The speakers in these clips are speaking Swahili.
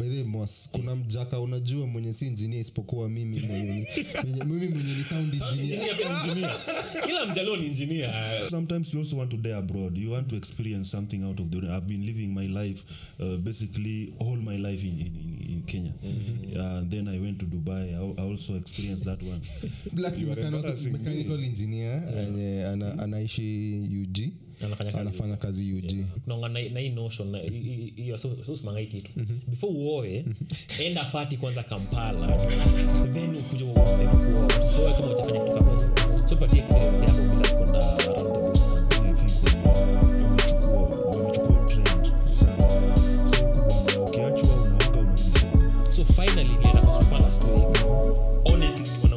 by the kuna mjaka unajua mwenye si injinia isipokuwa mimi mwenye, mwenye, mimi mwenye ni sound engineer. Engineer pia ni engineer. kila mjaloo ni engineer. Sometimes you also want to die abroad. You want to experience something out of the i've been living my life uh, basically all my life in, in, in, in kenya. Uh, then i went to dubai. I, I also experienced that one. Black mechanical, mechanical engineer yenye ana, anaishi ug Anafanya kazi anafanya kazi ug Kunaonga na na hii notion na hi- hi- hiyo so so usimanga hii kitu before uoe enda party kwanza kampala. Then uanze kuoa kama kitu kama so patie experience yako bila kwenda around the so super last week. Honestly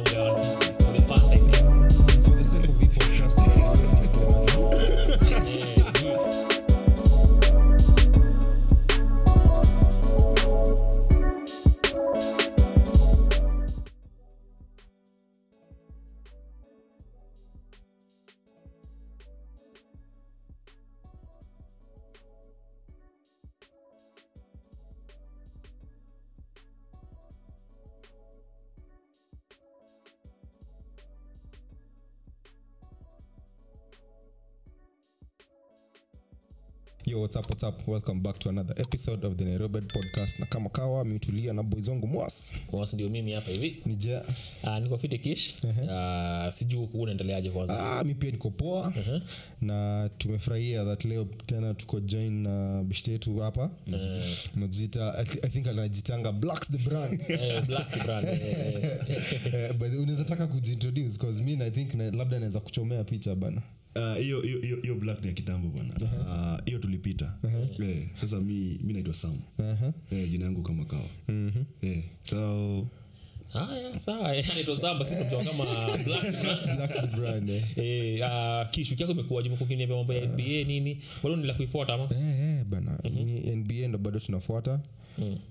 yo what's up, what's up? welcome back to another episode of the nairobi podcast. Na kama kawa miutulia na boys wangu mwas Mwas ndio mimi hapa hivi. Ni je? Uh, niko fiti kish uh, sijui huku unaendeleaje kwanza. Ah, mi pia niko poa. Na tumefurahia that leo tena tuko join na bishte yetu hapa. Najita I, th- i think anajitanga blacks the brand. Eh, Blacks the brand, eh, eh, eh. Eh, but unaweza taka kujiintroduce cause mi i think na, labda naweza kuchomea picha bana. Ah, hiyo hiyo hiyo- hiyo black ni ya kitambo bwana. Ah, hiyo tulipita. Eh, sasa mi mi naitwa sam. Eh, jina yangu kama kawa Eh, so haya sawa. Eh, anaitwa sisi tunamjua kama black the the brand eh. Eh, uh, kish yako imekuwaje umekuwa ukiniambia mambo ya nba nini? Bado nila kuifuata ama? Eh, eh, bana. Ni nba ndo bado tunafuata.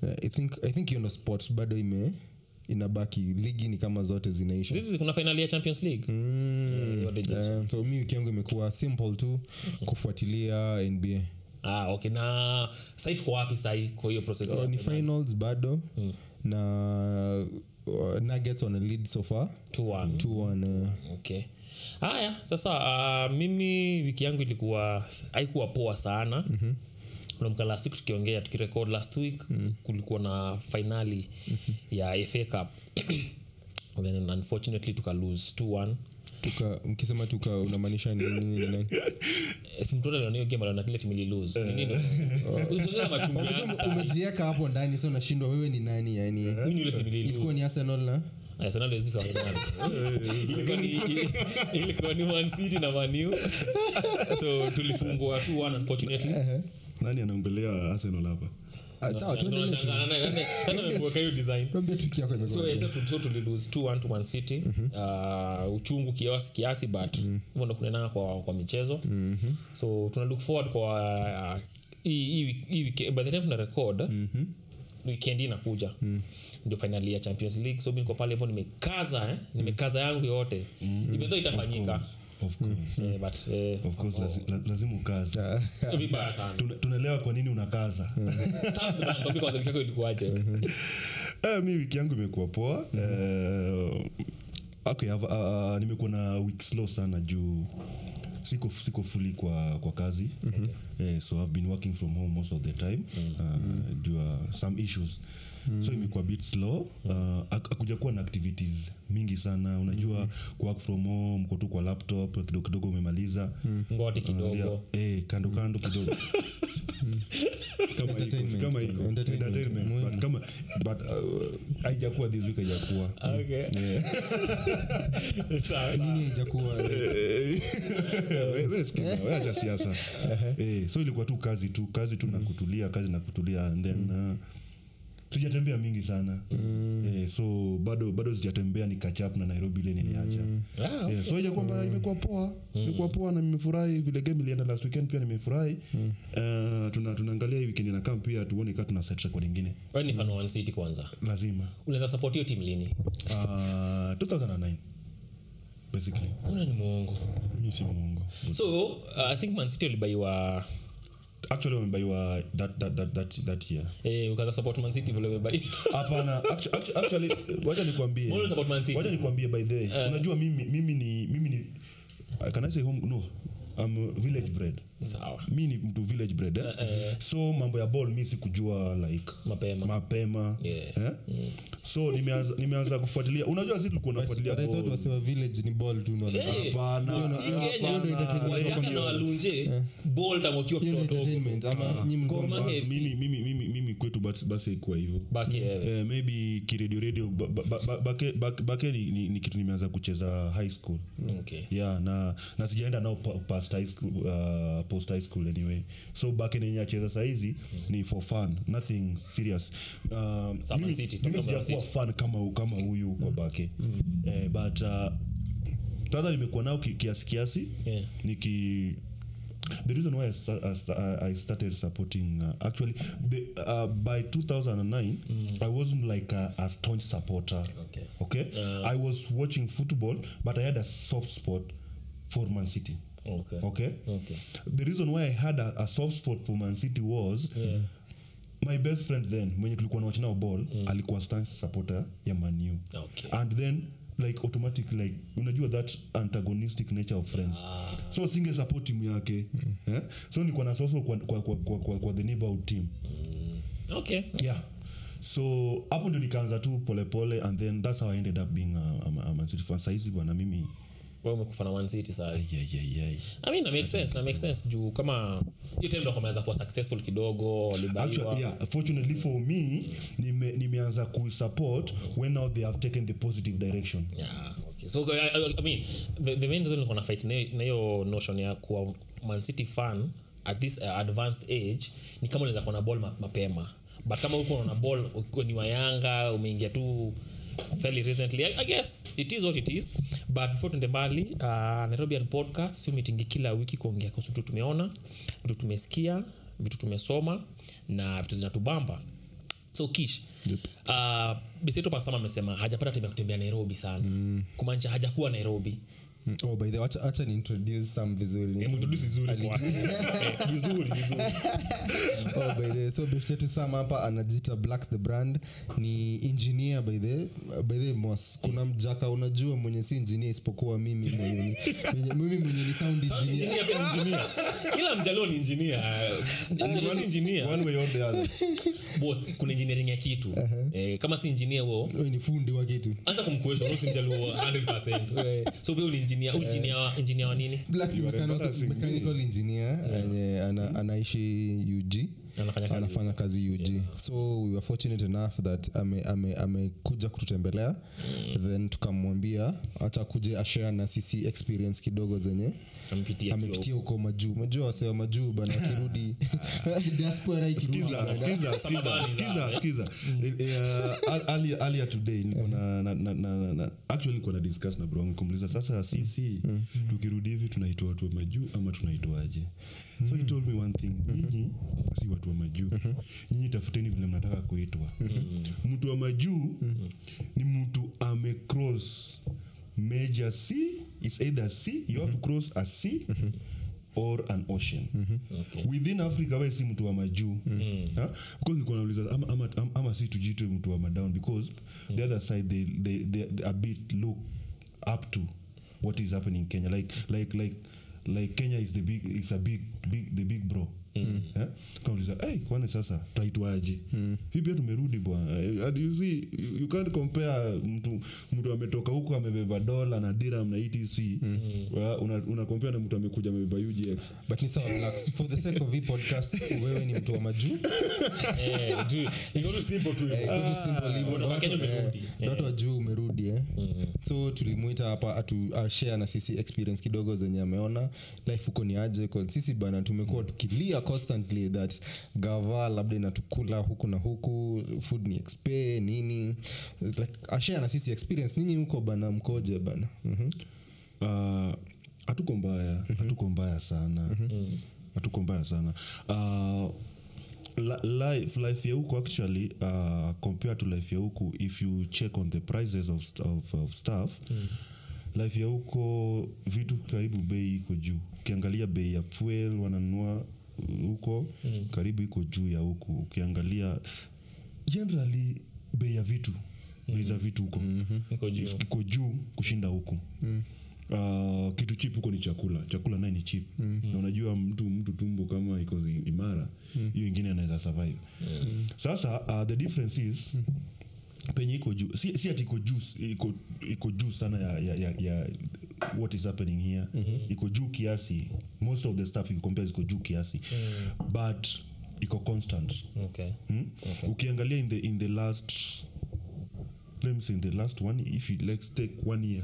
I think- i think hiyo ndo bado ime inabaki ligi ni kama zote zinaisha. Zizi kuna finali ya champions league? Mm, Eh, so mi wiki yangu imekuwa simple tu kufuatilia nba ah, okay na sahii tuko wapi sahii kwa hiyo process so ni finals bado. Na uh, nuggets on a lead so far. Two one. 2-1 eh. okay. Haya sasa uh, mimi wiki yangu ilikuwa haikuwa poa sana. Mm-hmm unamka last week tukiongea tukirekod last week mm-hmm. kulikuwa na finali mm-hmm. ya fa cup. Then unfortunately tuka lose 2-1 tuka mkisema tuka unamaanisha ni nini ni nani? Eh, umejieka hapo ndani sa unashindwa wewe ni nani yani? Ni ilikuwa arsenal na? Finali. Ilikuwa ni- ilikuwa City na Man U. so tulifungwa 2-1 unfortunately nani anaongelea arsenal hapa? Ah, sawa tuendelee tu. Tunashangaa, nani- nani- nani amekuweka hiyo design. Tuambie tu wiki yako imekuwa so, eh, so, tu- so tulilose 2-1 to Man City. Uh, uchungu kiasi kiasi but hivyo ndo kunenanga kwa, kwa michezo. So tuna look forward kwa uh, hii- hii wiki- hii wiki- by the time tuna record weekend hii inakuja. Ndio fainali ya champions league. So mi niko pale hivo nimekaza eh? nimekaza yangu yote. Mm-hmm. ivedho itafanyika of course. Eh, but eh, lazima ukaza vibaya sana. Tuna- tunaelewa kwa nini unakaza. Eh, mi wiki yangu imekuwa poa. Eh, okay, I've, uh, nimekuwa na week slow sana juu siko siko fully kwa kwa kazi. Eh, so i've been working from home most of the time. Uh, juu some issues so imekuwa bit slow. Uh, akuja kuwa na activities mingi sana. Unajua work from home uko tu kwa laptop kidogo kidogo umemaliza. Ngoti kidogo. Eh, kando kando kidogo. Kama but uh, haijakuwa this week haijakuwa. Okay. Sawa, nini haijakuwa? We- we sikiza, we acha siasa. Eh, so ilikuwa tu kazi tu kazi tu na kutulia kazi na kutulia and then uh, sijatembea mingi sana. Eh, so bado bado sijatembea ni kachap up na nairobi ile niliacha. Ah, Eh, so ija kwamba imekuwa poa. Imekuwa poa na nimefurahi. Vile game ilienda last weekend pia nimefurahi. Eh, tuna tunaangalia hii weekend inakaa pia tuone kaa tunasetra kwa lingine wewe ni fan wa City kwanza? Lazima. Unaweza support hiyo timu lini? Uh, 2009 basically. Una ni muongo mi si muongo so uh, i think Man City walibaiwa actually wamebaiwa that, that, that, that, that year. Eh, ukaanza support Man City vile umebai hapana actu- actu- actually wacha nikwambie. Mbona support Man City? wacha nikwambie by the way. Unajua mimi mimi ni mimi ni can i say home no. I'm village bred sawa. Mi ni mtu village bred eh? so mambo ya ball mi sikujua like mapema. mapema. Yeah. eh? so nimeanza, nimeanza kufuatilia. Unajua si tulikuwa nafuatilia. Eh, mimi, mimi kwetu bas- basi ikuwa hivyo. Maybe kiredio radio ba- ba- ba- bake, bake, bake ni, ni, ni kitu nimeanza kucheza high school. Okay. Yeah na, na sijaenda nao past high school, uh, post high school anyway. So bake nenye acheza saizi ni for fun. Nothing serious. Man mimi- sijakuwa City. kama, kama huyu kwa bake eh, but uh, tata nimekuwa nao kiasi kiasi. Yeah. niki the reason why I, I I started supporting uh, actually the, uh, by 2009 I wasn't like a, a staunch supporter. Okay. okay? I was watching football but I had a soft spot for Man City okay. Okay? Okay. The reason why I had a, a soft spot for Man City was Yeah. my best friend then mwenye tulikuwa na nao ball alikuwa staunch supporter ya manu okay. And then like automatic like unajua that antagonistic nature of friends. So singe support timu yake. Eh? so nikuwa na soso kwa, kwa, kwa, kwa, kwa, kwa the neighborhood team. Okay. Yeah. So hapo ndio nikaanza tu polepole and then that's how i ended up being a, a, a Man City fan. Saizi bwana mimi umekufa na Man City sasa yeah, yeah, yeah. I mean, that makes sense, that makes sense. Juu kama hiyo time ndo wameanza kuwa successful kidogo walibaliwa yeah, fortunately for me nime, nimeanza kusupport when now they have taken the positive direction. Yeah, okay. so I, I, I mean the, the main reason nilikuwa na fight na hiyo- notion ya kuwa man city fan at this uh, advanced age ni kama unaweza ball mapema. But kama huko unaona ball ni wayanga umeingia tu fairly recently. I, i guess it is what it is. But tuende mbali uh, nairobian podcast sio mitingi kila wiki kuongea kuhusu vitu tumeona vitu tumesikia vitu tumesoma na vitu zinatubamba. So kish yep. uh, biseto pasama amesema hajapata time ya kutembea nairobi sana. Mm. kumaanisha hajakuwa nairobi oh, by the way, acha- ni introduce Sam vizuri. Introduce vizuri kwa- vizuri vizuri. Oh, by the so best yetu sam hapa anajita blacks the brand. Ni engineer by the by the mos kuna mjaka unajua mwenye si engineer isipokuwa mimi mwenye, mimi mwenye ni sound engineer. ni kila mjalio ni engineer. Mjalio si engineer. one way or the other. Both kuna engineering ya kitu. Eh, kama si engineer Wewe ni fundi wa kitu. Anza kumkuesha wewe si mjaluo 100% Eh, so wewe uli engineer uli engineer engineer wa nini? Black mechanical, mechanical engineer ana, anaishi ug anafanya kazi anafanya kazi ug so we were fortunate enough that amekuja ame, ame kututembelea then tukamwambia hata kuje ashare na sisi experience kidogo zenye amepitia huko majuu majuu wasewa majuu bana akirudi diaspora ikirudi Skiza, bana. skiza, Samahani skiza, za- skiza, skiza. Eh, uh, earlier- earlier today nilikuwa na- na- na- na- na- actually nilikuwa na discuss na bro kumuliza sasa sisi tukirudi hivi tunaitwa watu wa majuu ama tunaitwaje? So he told me one thing nyinyi si watu wa majuu nyinyi tafuteni vile mnataka kuitwa. Mtu wa majuu ni mtu amecross major c it's either sea you have to cross a sea or an ocean. Okay. within africa we si mtu wa majuu. Ha? because nilikuwa nauliza ama, ama, si tujitwe mtu wa madown because the other side they, they, they, they a bit look up to what is happening in kenya. Like like like like kenya is the big it's a big big the big bro Eh? kauliza hey, kwani sasa taitwaje? Hii pia tumerudi bwana. Eh, you see you, you can't compare mtu mtu ametoka huko amebeba dola na diram na etc mm. una, una compare na mtu amekuja amebeba ugx but ni sawa relax. For the sake of hii podcast wewe ni mtu wa majuu. Eh juu iko simple tu Eh, hivyo. iko simple hivyo. Kutoka Ndo Kenya umerudi. eh, watu wa juu umerudi eh. so tulimuita hapa atu share na sisi experience kidogo zenye ameona. Life huko ni aje? Kwa sisi bana tumekuwa tukilia constantly that gava labda inatukula huku na huku food ni exp nini. Like ashare na sisi experience. Ninyi huko bana mkoje bana? Mhm. Ah, hatuko mbaya. Hatuko mbaya sana. Hatuko mbaya sana. Uh, life, life ya huku actually uh, compared to life ya huku if you check on the prices of, of, of, of stuff life ya huko vitu karibu bei iko juu. Ukiangalia bei ya fuel wananunua huko karibu iko juu ya huku. Ukiangalia generally bei ya vitu bei za vitu huko. Juu. Iko juu kushinda huku. Uh, kitu chip huko ni chakula. Chakula naye ni chip na unajua mtu mtu tumbo kama iko imara hiyo ingine anaweza survive. Sasa uh, the difference is penye iko juu si, si ati iko juu iko, iko juu sana ya, ya, ya, ya what is happening here. Iko juu kiasi. Most of the stuff ikompare iko juu kiasi. But iko constant. Okay. Hmm? ukiangalia in the, in the last let me say in the last one if you let's take one year.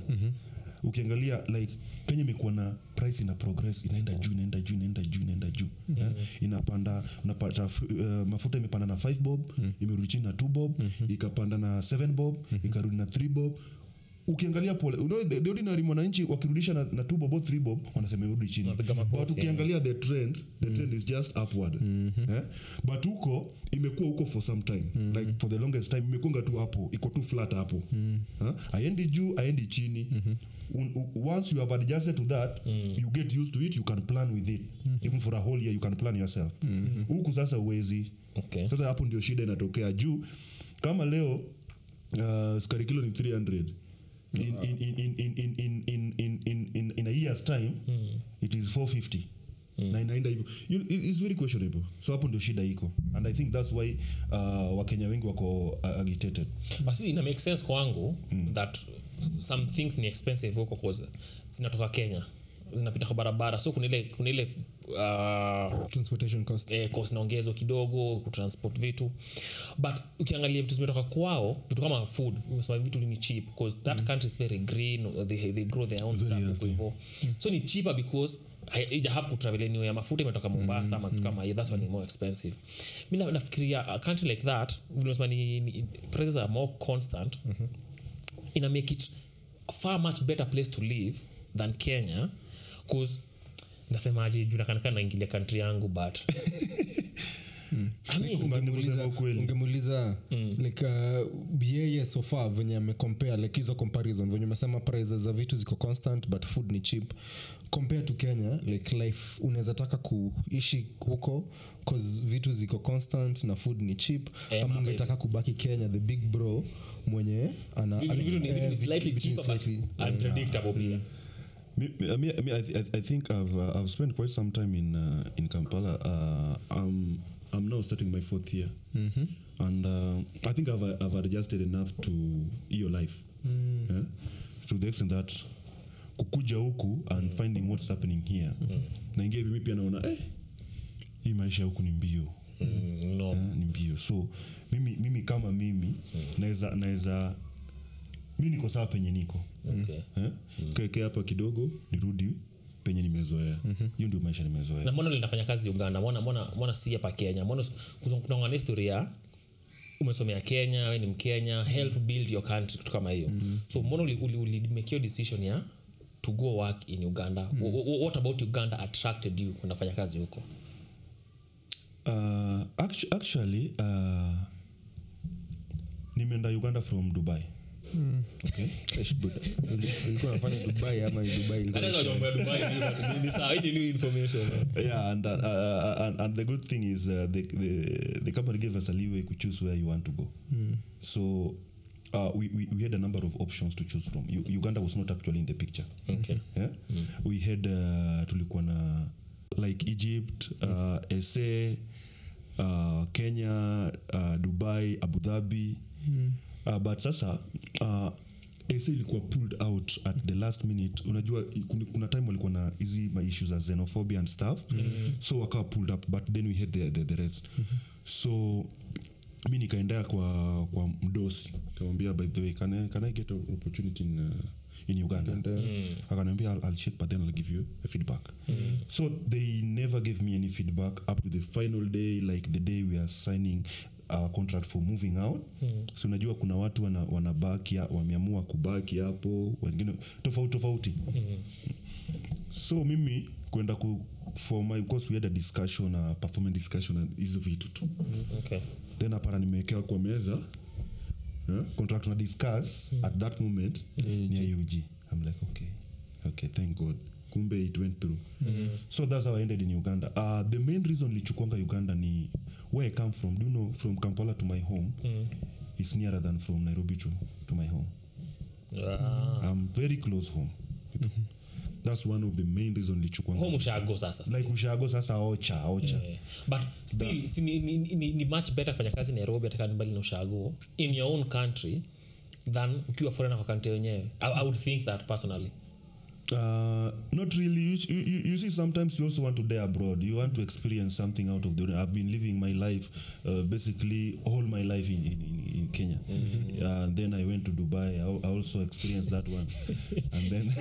Ukiangalia like kenya imekuwa na price ina progress inaenda juu inaenda juu inaenda juu inaenda juu. Eh? inapanda unapata uh, mafuta imepanda na 5 bob imerudi chini na 2 bob ikapanda na 7 bob ikarudi na 3 bob ukiangalia pole you know, the, the ordinary mwananchi wakirudisha na, na 2 bob 3 bob wanasema irudi chini. But ukiangalia the trend the trend is just upward. Eh? but huko imekuwa huko for some time. Like for the longest time imekunga tu hapo iko tu flat hapo. Huh? aendi juu aendi chini. Un, u, once you have adjusted to that you get used to it you can plan with it. Even for a whole year you can plan yourself. Huku sasa uwezi okay. Sasa hapo ndio shida inatokea. Juu kama leo uh, skari kilo ni 300 in, in, in, in, in, in, in, in, in, in, in a year's time it is 450 na inaenda hivyo is very questionable so hapo ndio shida iko and i think that's why uh, wakenya wengi wako uh, agitated basi ina make sense kwangu that some things ni expensive huko cause zinatoka kenya zinapita kwa barabara. So kuna ile kuna ile uh, transportation cost. eh, cost naongezo kidogo kutransport vitu. But ukiangalia vitu zimetoka kwao vitu kama food umesema vitu ni cheap because that country is very green they, they grow their own stuff so ni cheaper because ija kutravel anywhere. Mafuta imetoka mombasa mm, kitu kama hiyo. That's mm. more expensive. Mi nafikiria a country like that ni, ni prices are more constant. Ina make it a far much better place to live than kenya bcause nasemaje? Juu nakanika naingilia kantri yangu but ungemuuliza ukweli. like uh, yeye sofa venye amecompare like hizo comparison venye umesema prize za vitu ziko constant but food ni cheap. Compare to kenya like life unaweza taka kuishi huko cause vitu ziko constant na food ni cheap. Eh, ama ungetaka kubaki kenya the big bro mwenye ana vitu- vitu ni- eh, vitu ni vitu- slightly vitu slightly- Me, me, I, th- I think I've uh, I've spent quite some time in uh, in Kampala. Uh, I'm I'm now starting my fourth year, and uh, I think I've I've adjusted enough to your life, yeah? to the extent that kukuja huku and finding what's happening here. Naingia hivi mi pia naona eh, hii maisha huku ni mbio. Mm, no. Yeah, ni mbio. So mimi, mimi kama mimi naweza naweza mi niko sawa penye niko Okay. eh? keke hapa kidogo nirudi penye nimezoea. Hiyo ndio maisha nimezoea. Na mbona linafanya kazi uganda? Mbona mbona mbona si hapa kenya? Mbona kunaongana historia umesomea kenya we ni mkenya help build your country kitu kama hiyo. So mbona uli, uli, uli decision ya to go work in uganda? Mm-hmm. what about uganda attracted you kunafanya kazi huko? Uh, actu- actually uh, nimeenda uganda from dubai? Dubai ama and, the good thing is uh, the, the, the company gave us a leeway to choose where you want to go. So uh, we, we, we had a number of options to choose from. U- uganda was not actually in the picture. Okay. Yeah? we had uh, tulikuwa na like egypt uh, sa uh, kenya uh, dubai abu dhabi uh, but sasa uh, sa ilikuwa pulled out at the last minute. Unajua kuna, kuna time walikuwa na hizi maishu za xenophobia and stuff. So wakawa pulled up but then we had the, the, the rest. So mi nikaendea kwa kwa mdosi. Kamwambia by the way can I, can I get an opportunity in, uh, in uganda? Akaniambia I'll, I'll check but then I'll give you a feedback. So they never gave me any feedback up to the final day like the day we are signing a contract for moving out. So unajua kuna watu wana, wanabaki wameamua kubaki hapo wengine tofauti tofauti. So mimi kwenda ku for my because we had a discussion a performance discussion and hizo vitu tu. Okay. Then hapana nimewekewa kwa meza yeah? contract na discuss at that moment. Ni AUG i'm like okay okay thank god. Kumbe it went through. So that's how i ended in uganda. Uh, the main reason lichukwanga uganda ni where i come from do you know from kampala to my home is nearer than from nairobi to, to my home. Ah. i'm very close home. That's one of the main reason lichukwanga ushago sasa like ushago sasa ocha ocha. Yeah. but still si, ni, ni, ni, ni much better kufanya kazi nairobi mbali na ushago. In your own country than ukiwa foreigner kwa country yenyewe. I, i would think that personally Uh, not really. You, you, you- see, sometimes you also want to day abroad. You want to experience something out of the. I've been living my life, uh, basically all my life in, in, in, in Kenya. Uh, then I went to Dubai. I, I also experienced that one. and then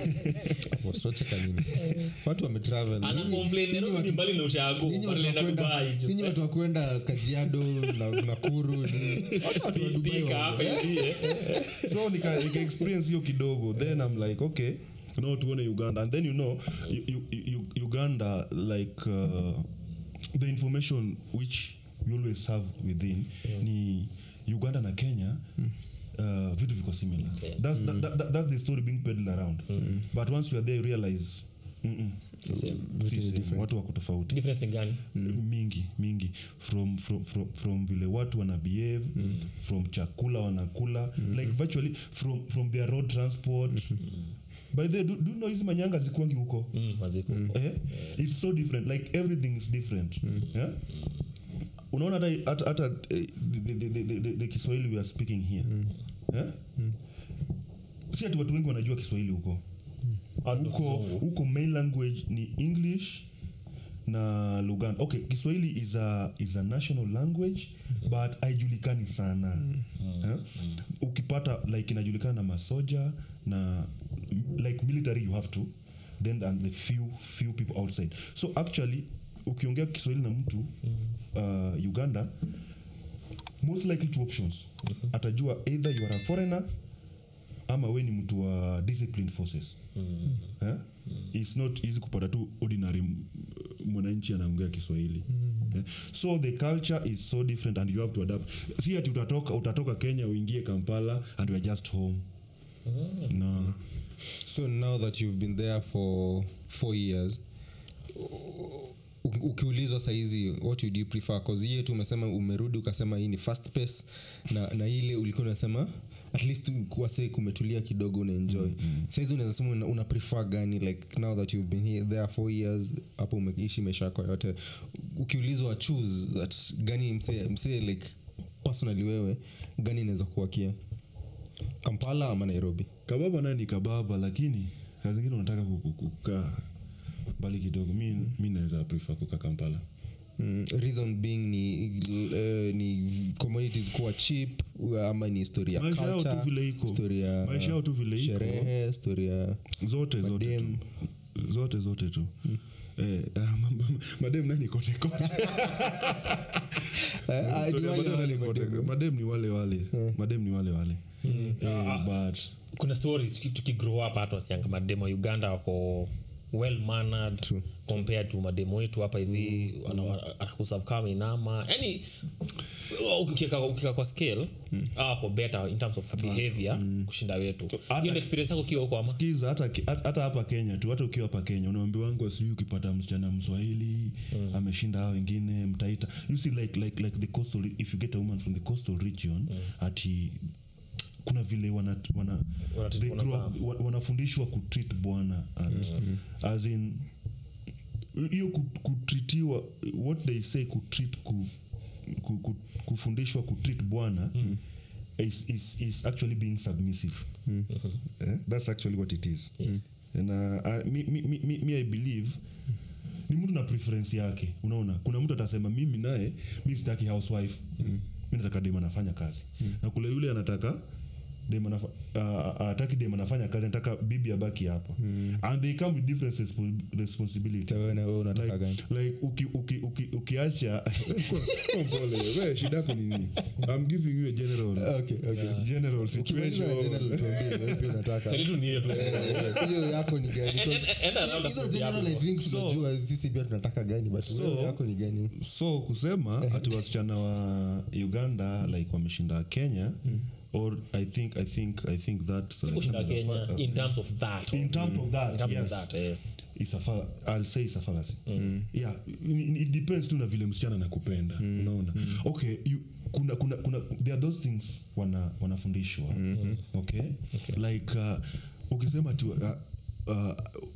watu wametravel ana Nyinyi- complain nyinyi nairobi ni watu- mbali na ushago nyinyi watu walienda wa kwenda- dubai jo. nyinyi watu wa kwenda kajiado na nakuru eh. so nika, nika hiyo kidogo then i'm like okay no tuone uganda. And then you know you, you, you, uganda like uh, the information which we always have within ni uganda na kenya uh, vitu viko similar. Yeah. that's, that, that, that, that's the story being peddled around. But once we are there you realize mm-mm, watu wako tofauti. Gani? Mingi mingi. From, from, from, from vile watu wana behave from chakula wanakula. Like virtually from, from their road transport by the do, do you know hizi manyanga zikuangi huko? Mm, eh? it's so different. Like everything is different. Yeah? unaona hata- hata eh, the, the, the, the, the, kiswahili we are speaking here. Yeah? si ati watu wengi wanajua kiswahili huko. Huko huko main language ni english na luganda okay kiswahili is a, is a national language but haijulikani sana. Eh? ukipata like inajulikana na masoja na like military you have to then and the few few people outside. So actually ukiongea kiswahili na mtu uh, uganda most likely two options. Atajua either you are a foreigner ama we ni mtu wa disciplined forces. Eh? its not easy kupata tu ordinary mwananchi anaongea kiswahili. Eh? so the culture is so different and you have to adapt. Si ati utatoka, utatoka kenya uingie kampala and weare just home no. So now that you've been there for four years ukiulizwa sahizi what would you prefer? Cause hiye tu umesema umerudi ukasema hii ni fast pace na, na ile ulikuwa unasema at least kuwase kumetulia kidogo unaenjoy. Mm-hmm. saizi unaweza sema una, una prefer gani like now that you've been here there four years hapo umeishi maisha yako yote. Ukiulizwa choose that gani msee mse, like personally wewe gani inaweza kuwakia kampala ama nairobi kababa naye ni kababa lakini saa zingine unataka ku- ku- kukaa mbali kidogo mi, mi naweza prefer kukaa kampala Mm, reason being ni, uh, ni communities kuwa cheap ama ni story ya Maisha yao tu vile iko. story ya Maisha yao tu vile iko. sherehe story ya zote zote tu. Zote zote tu mm. ah, ma- ma- madem nani kote kote Eh, ah, ni wale madem nani kote. madem. madem ni wale wale madem ni wale wale Eh, but kuna story tuki- up hata wasianga mademo uganda wako well mannered True. compared to mademo wetu hapa hivi kama inama. Yani ukiweka ukiweka kwa scale mm. wako better in terms of behavior kushinda wetu. Hiyo ndio experience yako ukiwa huko ama? Hata hapa kenya tu hata ukiwa hapa kenya unaambiwangwa sijui ukipata msichana mswahili ameshinda hao wengine mtaita. You see like, like, like the coastal if you get a woman from the coastal region ati kuna vile wana, wana, they grow up- wanafundishwa kutreat bwana and as in hiyo ku- kutritiwa what they say kutreat ku, ku, ku, kufundishwa kutreat bwana is, is, is actually being submissive. Eh? that's actually what it is. Yes. and uh, I, mi, mi, mi, mi, mi i believe ni mtu na preference yake. Unaona kuna mtu atasema mimi naye mi sitaki housewife. Mm. mi nataka dem anafanya kazi. Mm. na kule yule anataka uh, ataki dem anafanya kazi nataka bibi abaki hapa mm. and they come with different respo- responsibilities. Wewe na wewe unataka gani? like, like uki, uki, uki, ukiacha shida yako ni nini? I'm giving you a general. Okay okay. General Ukimaliza na general situation tuambie, wewe pia unataka. Swali tu. Ni hiyo tu hiyo yako ni gani? And- and- and around hizo the general i think tunajua sisi pia tunataka gani but So- yako ni gani? so kusema hati wasichana wa uganda like wameshinda kenya or i think i think i think that kushinda kenya in terms of that. In terms of that in terms yes. of that is a fa- I'll say is a fallacy. Yeah, it, depends tu na vile msichana nakupenda unaona? Okay you, kuna, kuna, kuna there are those things wana wanafundishwa. Okay? like uh, ukisema tu uh, uh,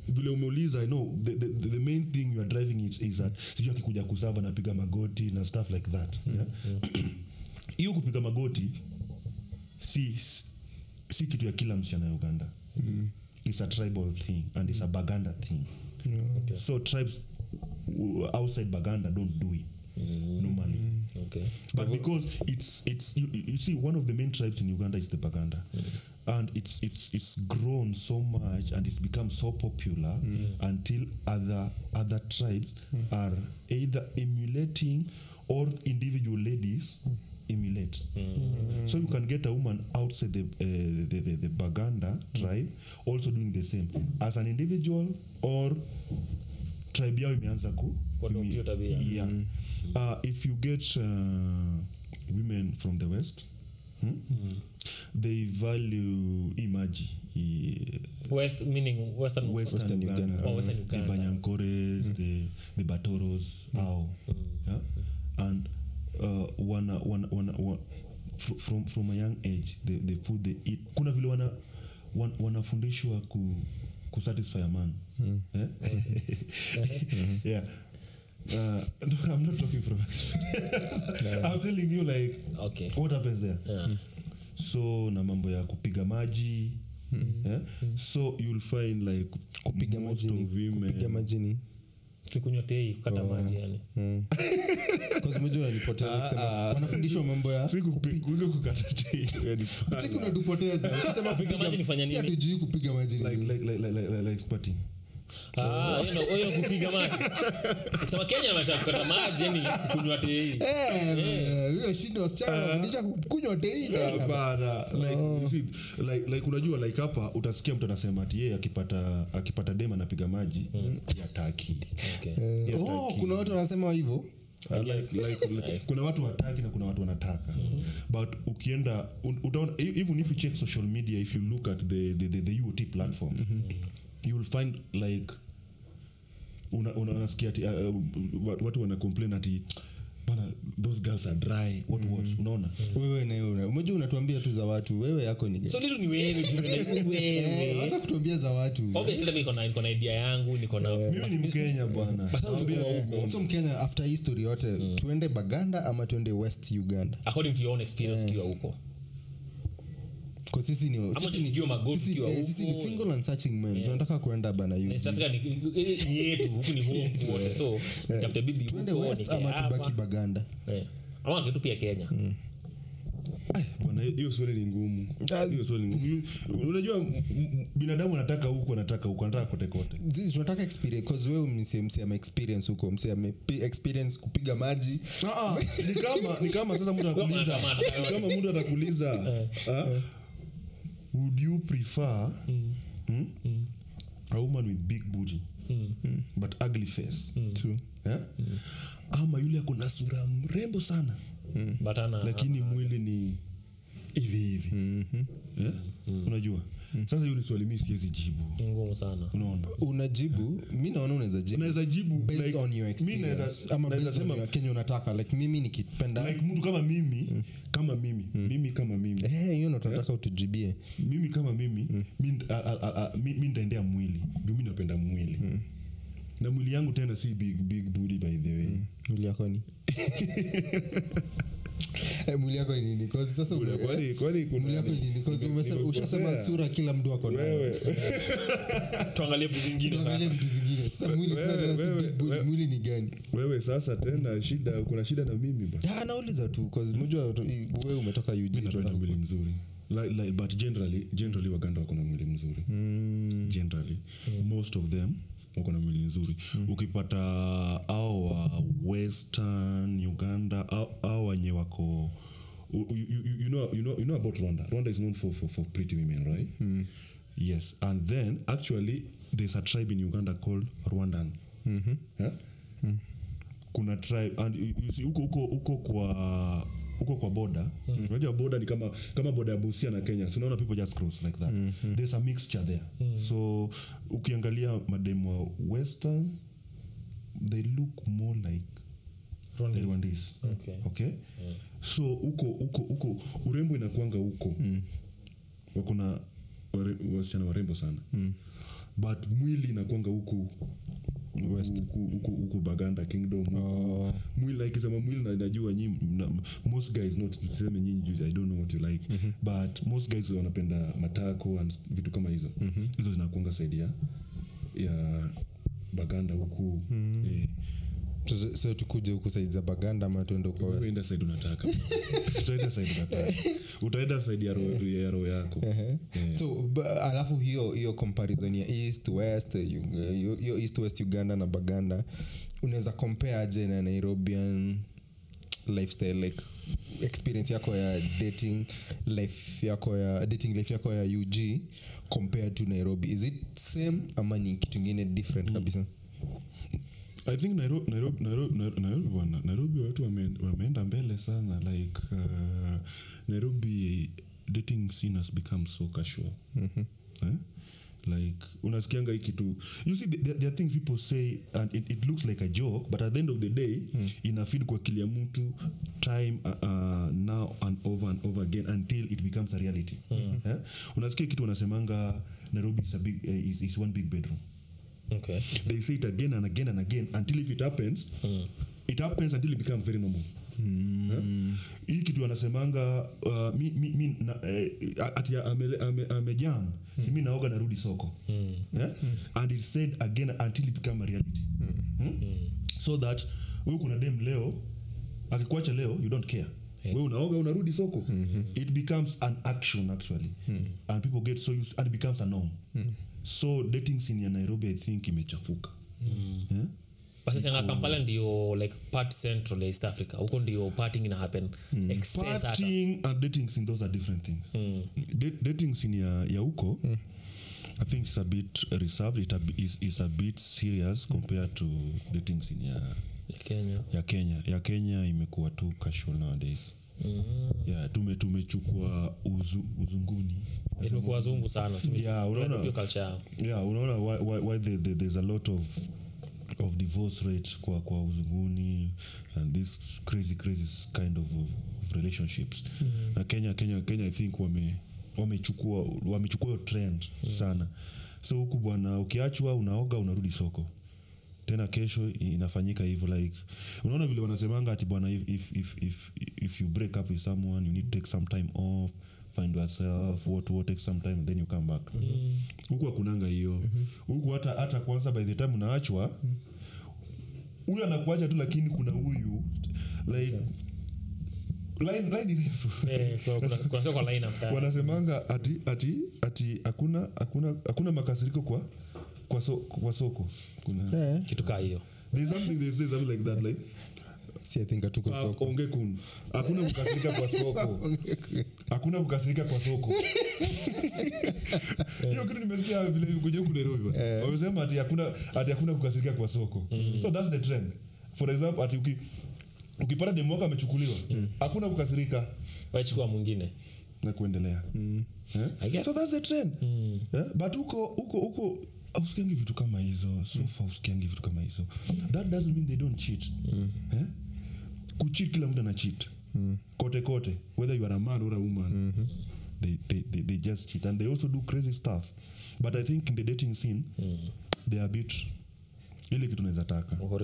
vile umeuliza i know the, the, the main thing you are driving it is that sijui akikuja kusava napiga magoti na stuff like that yeah? hiyo kupiga magoti si, si, kitu ya kila msichana ya uganda. Mm. it's a tribal thing and it's a baganda thing. Okay. so tribes outside baganda don't do it normally. Okay. But because it's it's you, you see one of the main tribes in uganda is the baganda. And it's it's it's grown so much and it's become so popular until other other tribes are either emulating or individual ladies emulate. So you can get a woman outside the, uh, the, the, the baganda tribe also doing the same. As an individual or tribe yao imeanza ku yeah. uh, if you get uh, women from the west hmm? they value imaji west meaning western western, Western uganda, Uganda. Oh, Western the banyankores banyankores the, the batoros ao. Yeah? and uh, wana, wana, wana, wana, from, from a young age the, the food they eat. Kuna vile wana, wan, wanafundishwa ku, kusatisfy a man. Eh? yeah. Uh, no, i'm not talking from experience. I'm telling you like okay. what happens there. Yeah. so na mambo ya kupiga maji. Yeah? so you'll find like kupiga most majini. of women kupiga majini tukunywa tei kukata maji yani wanafundishwa mambo ya Si kupi- kupiga kukata tei, yani fine. cheki unatupoteza ukisema Kupiga maji Ah, kupiga maji. Kusema kenya kukata maji yani kunywa tei. Eh, shindo kunywa unajua like hapa utasikia mtu anasema ati yeye akipata akipata dem anapiga maji okay. Eh, oh, kuna watu wanasema hivyo. Uh, like, like, like, kuna watu wataki na kuna watu wanataka. But ukienda un- e- even if you check social media if you look at the, the, the, the uot platforms you will find like una- una- unasikia ati uh, uh, watu wana complain ati bana those girls are dry. What what? Unaona? Wewe na wewe umejua unatuambia tu za watu wewe yako ni so ni wewe tu, Eh, wewe kutuambia za watu. obviously mimi niko na niko na idea yangu niko na mimi ni mkenya bwana. Huko. so mkenya after history yote tuende baganda ama tuende west uganda? According to your own experience ukiwa huko kwa sisi ni sisi ni sisi, eh, sisi ni single and searching men. Tunataka kuenda bana Na East UG. Africa ni ni- ni yetu huku ni home so tafute bibi tuende west ama tubaki baganda. Eh. ama kitu pia Kenya. Ai, bwana hiyo swali ni ngumu. Hiyo swali ni ngumu. Unajua m- m- binadamu anataka huko anataka huko anataka kote kote. Sisi tunataka experience cause wewe mse mse ame experience huko ame experience kupiga maji. Ah, ah, ni kama ni kama sasa mtu anakuuliza kama mtu atakuuliza would you prefer hmm, a woman with big booty but ugly face? True. Mm. ama yule akona sura mrembo sana. But ana lakini mwili ni hivi hivi. Eh? unajua sasa hiyo ni swali mi siwezi jibu. Ngumu sana. Unaona? Unajibu mi naona unaweza jibu. Jibu based like, on your experience. ama based on your kenye unataka like mimi nikipenda like mtu kama mimi kama mimi mimi kama mimi. Eh, hiyo ndo tunataka utujibie. Mimi kama mimi mm. nd- a- a- a- a- mi mi mwili. Juu mi napenda mwili. Na mwili yangu tena si big, big booty by the way. Mwili yako ni Eh, mwili yako ni nini? 'Cause sasa ume- Kwani- kwani kuna- mwili yako ni nini? 'Cause nime- umese- nimekosea? ushasema sura kila mtu ako nayo vitu zingine tuangalie sasa. vitu zingine. Sasa mwili sasa wewe- tena si wewe- big booty, wewe- mwili ni gani? Wewe sasa tena shida kuna shida na mimi ba Ah, nauliza tu mjua wewe umetoka mwili mzuri. Like, like, but generally generally waganda wako na mwili mzuri. Generally. Most of them wako na mwili mzuri ukipata au wa western uganda au- wenye wako you, you, you, know, you, know, you know about rwanda? Rwanda is known for, for, for pretty women right? Yes and then actually there's a tribe in uganda called rwandan. Yeah? kuna tribe and you- you see, huko huko huko kwa huko kwa boda unajua boda ni kama kama boda ya busia na kenya. So people just cross like that. There's a mixture there. So ukiangalia mademu wa western they look more like Rwandese. Rwandese. Okay. okay? So huko huko huko urembo inakwanga huko. Mm. wakona wasichana warembo sana. But mwili inakwanga huku Huku baganda kingdom. Oh. mwili like sema mwili najua nyi most guys not niseme nyinyi juu i don't know what you like. But most guys wanapenda matako and vitu kama hizo. Hizo zinakuanga saidi ya ya baganda huku. Eh, So- tukuje huku said za baganda ama tuende kwa wewe west? Enda side unataka. Utaenda said unataka. Utaenda said ya roho ya roho yako. Yeah. so b- alafu hiyo hiyo comparison ya east west hiyo east west uganda na baganda unaweza compare aje na nairobian lifestyle like experience yako ya dating life yako ya dating life yako ya ug compared to nairobi. Is it same ama ni kitu ingine different kabisa i think nairobi, nairobi, nairobi, Nairobi, wana- nairobi watu wame- wameenda mbele sana like uh, nairobi dating scene has become so casual eh? like unasikianga hii kitu you see there, there are things people say and it, it looks like a joke but at the end of the day mm. inafid kwa akili ya mtu time uh, uh, now and over and over again until it becomes a reality mm. eh? unasikia kitu wanasemanga nairobi is, a big, uh, is, is one big bedroom Okay. they say it again and again and again until if it happens it happens until it becomes very normal. Eh? hii kitu anasemanga uh, mi, mi, mi, na, eh, ati amejam ame, mi naoga narudi soko. Eh? and it said again until it become a reality. Hmm? so that we kuna dem leo akikuacha leo you don't care. We unaoga unarudi soko. It becomes an action actually. And people get so used and it becomes a norm so dating scene ya nairobi i think imechafuka. Mm. yeah? sasa kampala ndio like part central ya east africa. Huko ndio parting ina happen. Mm. and dating scene those are different things. Da- dating scene ya, ya huko i think it's a bit reserved. It a, is, is a bit serious compared to dating scene ya, ya kenya. ya kenya. Ya kenya imekuwa tu casual nowadays yeah, tume tumechukua uzu, uzunguni. Wazungu sana Yeah, unaona- yeah unaona why, why, why the, the, there's a lot of of divorce rate kwa kwa uzunguni and this crazy crazy kind of, of relationships. Na kenya kenya kenya i think wame wamechukua wamechukua hiyo trend sana. So huku bwana ukiachwa unaoga unarudi soko tena kesho inafanyika hivyo like unaona vile wanasemanga ati bwana if, if, if, if, if you break up with someone you need to take some time off find yourself what, what take some time then you come back. Huku akunanga hiyo. Huku hata hata kwanza by the time unaachwa huyu anakuacha tu lakini kuna huyu like yeah Eh, wanasemanga ati ati ati hakuna hakuna hakuna makasiriko kwa kwa, so, kwa soko kuna yeah. kitu kaa hiyo. There's something they say something like that like si i think hatuko soko. onge kun. Hakuna kukasirika kwa soko. Hakuna kukasirika kwa soko. Hiyo kitu nimesikia vile kuja huku nairobi wamesema ati hakuna ati hakuna kukasirika kwa soko. So that's the trend. For example ati uki ukipata demu wako amechukuliwa hakuna kukasirika. Wachukua mwingine. Na kuendelea. Mm. yeah? so that's the trend. Eh? but huko huko huko ausikiangi vitu kama hizo. Sofa usikiangi vitu kama hizo. That doesn't mean they don't cheat. Eh? kuchit kila mtu ana cheat kote kote. Whether you are a man or a woman they, they, they, they just cheat. And they also do crazy stuff. But i think in the dating scene they are a bit ile kitu naweza taka. Wako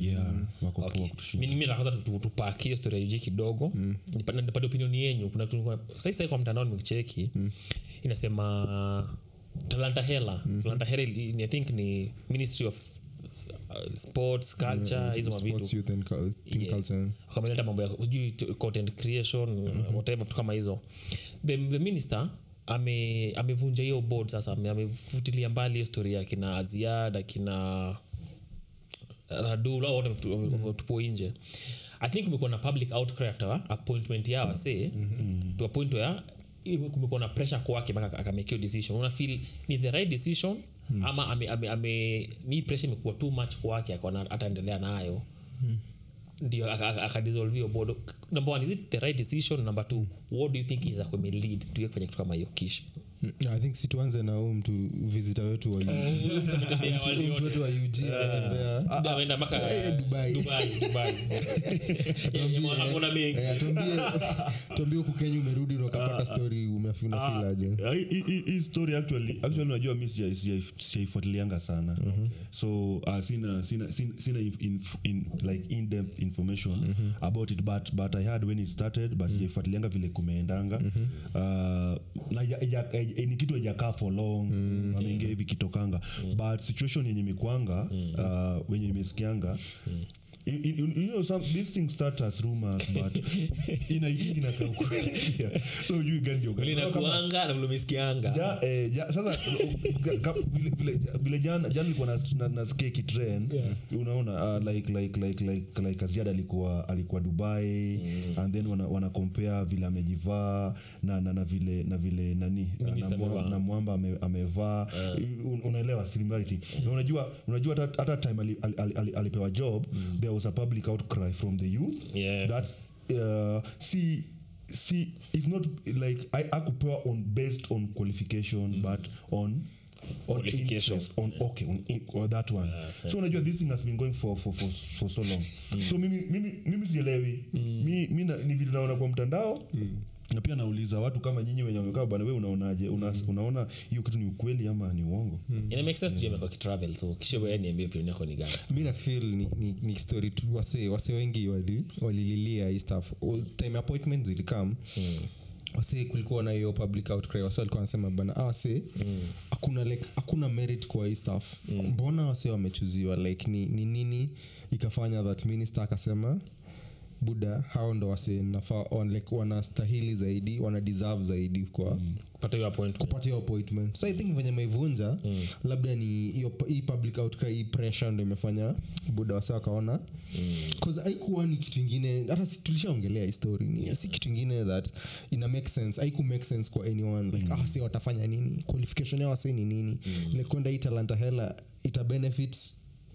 yeah wako Okay. poa kutushinda Mi- mi nakwanza tupakie story ya kidogo. Mm. nipate opinion yenyu. Kuna kitu sasa sasa kwa mtandao nimecheki inasema talanta hela. Talanta hela i think ni ministry of uh, sports culture hizo mambo ya sijui content creation whatever vitu kama hizo. The, the minister ame amevunja hiyo board sasa ame- amefutilia mbali hiyo story ya kina aziad akina radul au wamefutu- wametupwa nje. I think umekuwa na public outcry after appointment yao wase. To a point where iwe- kumekuwa na pressure kwake mpaka akamekio decision. Una feel ni the right decision ama ame, ame, ame, ni pressure imekuwa too much kwake ataendelea nayo. Ndio akadisolve hiyo number one is it the right decision? Number two what do you think is kuwa imelead tuwe kufanya kitu kama hiyo kish Mm, i think situanze na huu mtu visita wetu wawetu UG. Tumetembea wali mtu wote. wetu wa UG anatembea. Da, ameenda mpaka Eh, Dubai. Dubai, Dubai. Yeah, yeah, hakuna mengi. Eh, tuambie tuambie huku kenya umerudi nakapata stori story unafilaje Ah, hii story actually actually unajua mi sija- sija- sijaifuatilianga sana. So uh, sina sina in, like in depth information about it but but i had when it started but sijaifuatilianga vile kumeendanga. Uh, na ya, ya, ya, ni kitu hajakaa for long. Ameingia hivi kitokanga. But situation yenye mikwanga uh, wenye imesikianga You, you, you know some these things start as rumors but inaitingi na yeah. so you get your linakuanga na vlomesikianga ja, eh, ja, sasa vile- vile- vile jana jana nilikuwa nas- na- nasikia kitrend unaona uh, like like like like like aziad alikuwa alikuwa dubai and then wana, wana compare vile amejivaa na, na, na vile na vile nani na, Minister na, na mwamba ame- amevaa. Un- unaelewa similarity. Na unajua unajua hata time ali- ali- ali- ali- alipewa job there was a public outcry from the youth Yeah. that uh, see see if not like I, akupewa on based on qualification but on on interest, on okay on, in, on that one. So unajua this thing has been going for for for, for so long. So mimi mimi mimi sielewi. Mi, mi na, ni vile naona kwa mtandao na pia nauliza watu kama nyinyi wenye wamekaa bwana we unaonaje? Una, unaona hiyo kitu ni ukweli ama ni uongo? Ina make sense juu kitravel so kisha wewe niambie opinion yako ni gani? Mi na feel ni, ni, ni story tu. Wase wase wengi wali- walililia hii stuff. All time appointment zilikam. Wase kulikuwa na hiyo public outcry. Wase walikuwa wanasema bana ah, wase hakuna like hakuna merit kwa hii stuff. Mbona wase wamechuziwa? Like ni, ni nini ikafanya that minister akasema buda hao ndo wasenafaa on, like, wanastahili zaidi wana deserve zaidi kwa mm. Kupata hiyo appointment. kupata hiyo appointment. So i think venye maivunja mm. labda ni hiyo hii public outcry hii pressure ndo imefanya buda wase wakaona. Mm. aikuwa ni kitu ingine hata tulishaongelea histori ni yeah. si kitu ingine that ina make sense aiku make sense kwa anyone like ah si watafanya nini? Qualification yao wase ni nini? Like kwenda hii talanta hela ita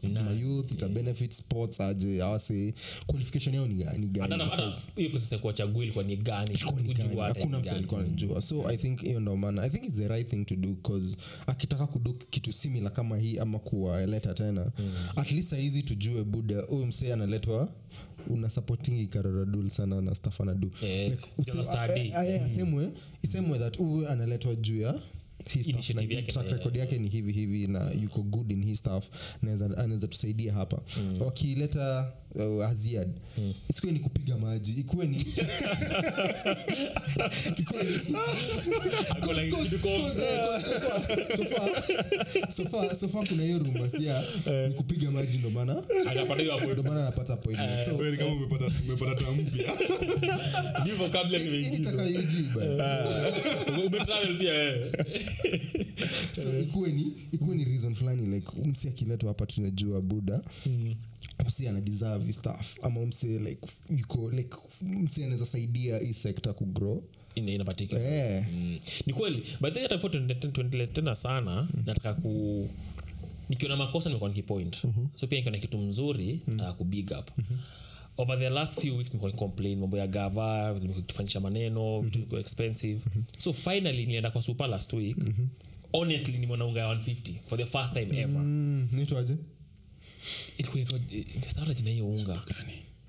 ma youth ita benefit sports aje awase qualification yao ni ni gani? Hata hata hiyo process ya kuwachagua ilikuwa ni gani? Ilikuwa ni gani? kujua hata hakuna mtu alikuwa anajua. So i think hiyo ndo maana. I think is the right thing to do bcause akitaka kudu kitu simila kama hii ama kuwaleta tena at least sahizi tujue buda. Huyu msee analetwa una supportingi karoradul sana na staff anadu Eh, eh, eh, eh, asemwe isemwe that huyu analetwa juu ya na yake, ni hivi hivi na yuko good in his stuff. Anaweza- anaweza tusaidia hapa. Wakileta uh, aziad isikuwe ni kupiga maji ikuwe ni ikuwe sofa. Kuna hiyo rumasia ni kupiga maji ndo maana ndo maana anapata appointment. So, Wewe ni kama umepata umepata taa mpya. Ni vocabulary hii imeingiza. nitaka UG bana. umetravel pia so ikuwe ni ikuwe ni reason fulani like msi akiletwa hapa tunajua buda msi ana deserve staff ama msi like yuko like msi anaweza saidia hii sekta kugrow in, in yeah. Mm. ni kweli. But then hata tuendelee tena sana nataka ku nikiona makosa nimekuwa nikipoint. So pia nikiona kitu mzuri nataka kubig up. Mm-hmm. Over the last few weeks nimekuwa nikicomplain mambo ya gava nimekutufanyisha maneno vitu viko expensive. So finally nilienda kwa super last week. Honestly nimeona unga ya 150 for the first time ever. Mm, nitwaje eh, nimesahau jina hiyo unga.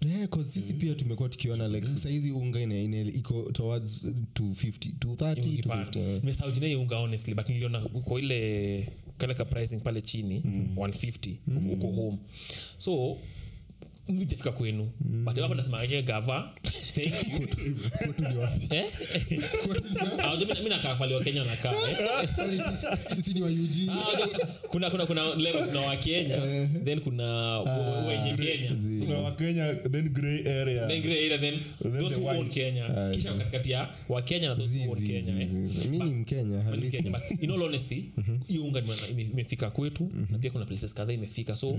Yeah, 'cause sisi pia tumekuwa tukiona like saizi unga ina, ina, iko towards 250 230 250 eh. nimesahau jina hiyo unga honestly but niliona kwa ile kale ka pricing pale chini 150 huko home. So mjafika kwenu. But hapa nasema yenyewe gava. Thank you Kwetu ni wapi? eh? Ah, nakaa pale wakenya nakaa eh? Ah, kuna kuna kuna level kuna wa then kuna wenye Kenya. Wakenya then grey area. then grey area then those who own. Kenya. Kisha katikati ya wakenya na those who own Kenya zi- eh? Zi- zi. mi ni mkenya halisi. In all honesty hiyo unga imefika kwetu na pia kuna places kadhaa imefika. So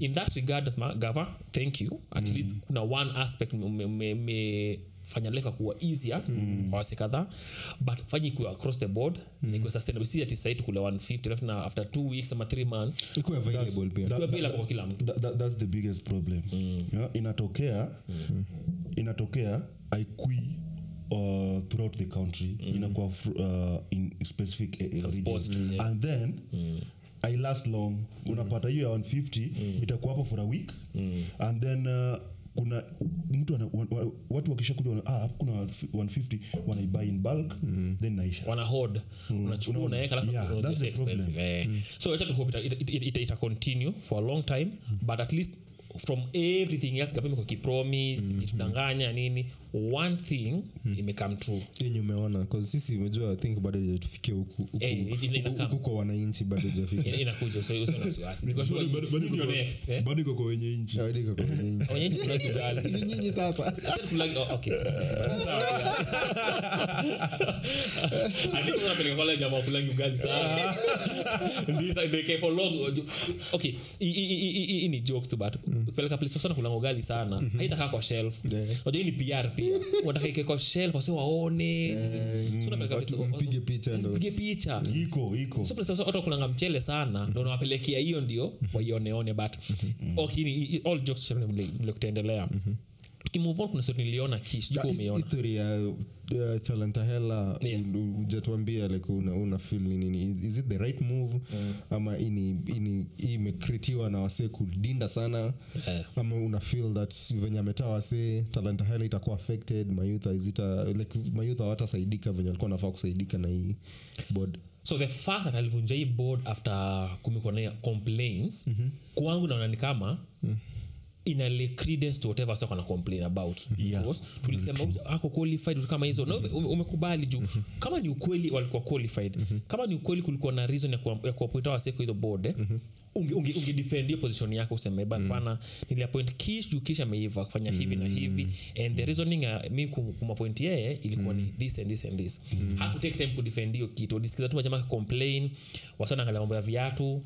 in that regard nasema gava thank you. At least kuna one aspect me- me- me- me- fanya life kuwa easier kwa wase kadhaa. But fanya ikuwa across the board mm. ikuwe sustainable. Si ati sahii tukule 150 alafu na after two weeks ama three months ikuwa available pia. ikuwa available kwa kila mtu. That, that, that's the biggest problem. Yeah, inatokea inatokea aikui uh, throughout the country. Inakuwa uh, in specific a- a Some regions. yeah. and then i last long. Unapata hiyo ya 150 itakuwa hapo for a week. And then uh, kuna mtu ana, wa, wa, watu wakisha kuja ah, kuna 150 wanaibuy in bulk then naisha. Wana mm. unachukua unaweka alafu Yeah, that's the expensive. Eh. so acha tu hope ita, ita, ita, ita, continue for a long time but at least from everything else gavana kwa kipromise kitudanganya nini one thing imecome true yenye umeona bcause sisi umejua think bado ijatufikia huku huku- Eh, huku- kwa wananchi bado ijafika Ina- inakuja so usiwe na wasiwasi Niko sure Bado- bado- you- you bado ndio iko- next, eh. iko kwa wenye nchinyinyi Bado iko kwa wananchi. Wenye nchi kulagi ugali. Ni nyinyi sasa Sasa kulagi- okay, si- si- si- sawa, yeah. Hadi kama unapeleka kwa wale jamaa kulagi ugali sana. Ndisa- ndeke for long. Okay, hii- hii- hii- hii- hii ni jokes tu, but ukipeleka place sana kulanga ugali sana haitakaa kwa shelf Yeah. Hii ni pr pia unataka ike kwa shelf wase waone. Mpige picha ndo. mpige picha. Iko iko. So, watu wakulanga mchele sana. Ndo nawapelekea hiyo ndio waioneone but okay, all jokes vile kutaendelea tukimove on kuna niliona uh, talanta hela Yes. ujatuambia like una, una feel nini? Is, is it the right move? Ama ini ini imekretiwa na wasee kudinda sana. Yeah. ama una feel that venye ametaa wasee talanta hela itakuwa affected mayouth izita like mayouth hawatasaidika venye walikuwa nafaa kusaidika na hii board. So the fact that alivunja hii board after kumekuwa na complaints. Kwangu naona ni kama ina lay credence to whatever sasa na complain about. Yeah. Because tulisema ako qualified vitu kama hizo. Na ume- ume- umekubali juu. Kama ni ukweli walikuwa qualified. Kama ni ukweli kulikuwa na reason ya kuwa- waseko hizo board eh, unge, unge, unge hiyo position yako useme mm pana kish juu kish ameiva kufanya hivi na hivi. And the reasoning uh, mi kum- yeye ilikuwa ni this and this and this. Hakutake time kudefend hiyo kitu. Udisikiza tu majama complain wasana mambo ya viatu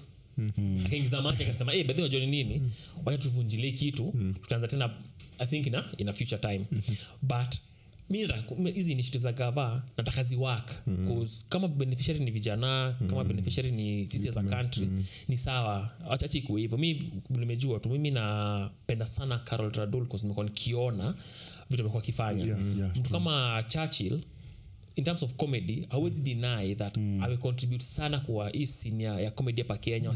akaingiza make akasema hey, bedhi wajua ni nini? Wacha tuvunjilie kitu tutaanza tena i think na in a future time. Mm-hmm. but hizi initiative za gava nataka ziwak Cause kama beneficiary ni vijana kama beneficiary ni sisi as a country ni sawa. Wachache ikuwe hivyo. Mi nimejua tu mimi napenda sana carol tradul nimekuwa nikiona vitu amekuwa akifanya Yeah, yeah, mtu kama churchill in terms of comedy hawezi deny that mm. amecontribute sana kwa hii ya, ya comedy hapa kenya mm.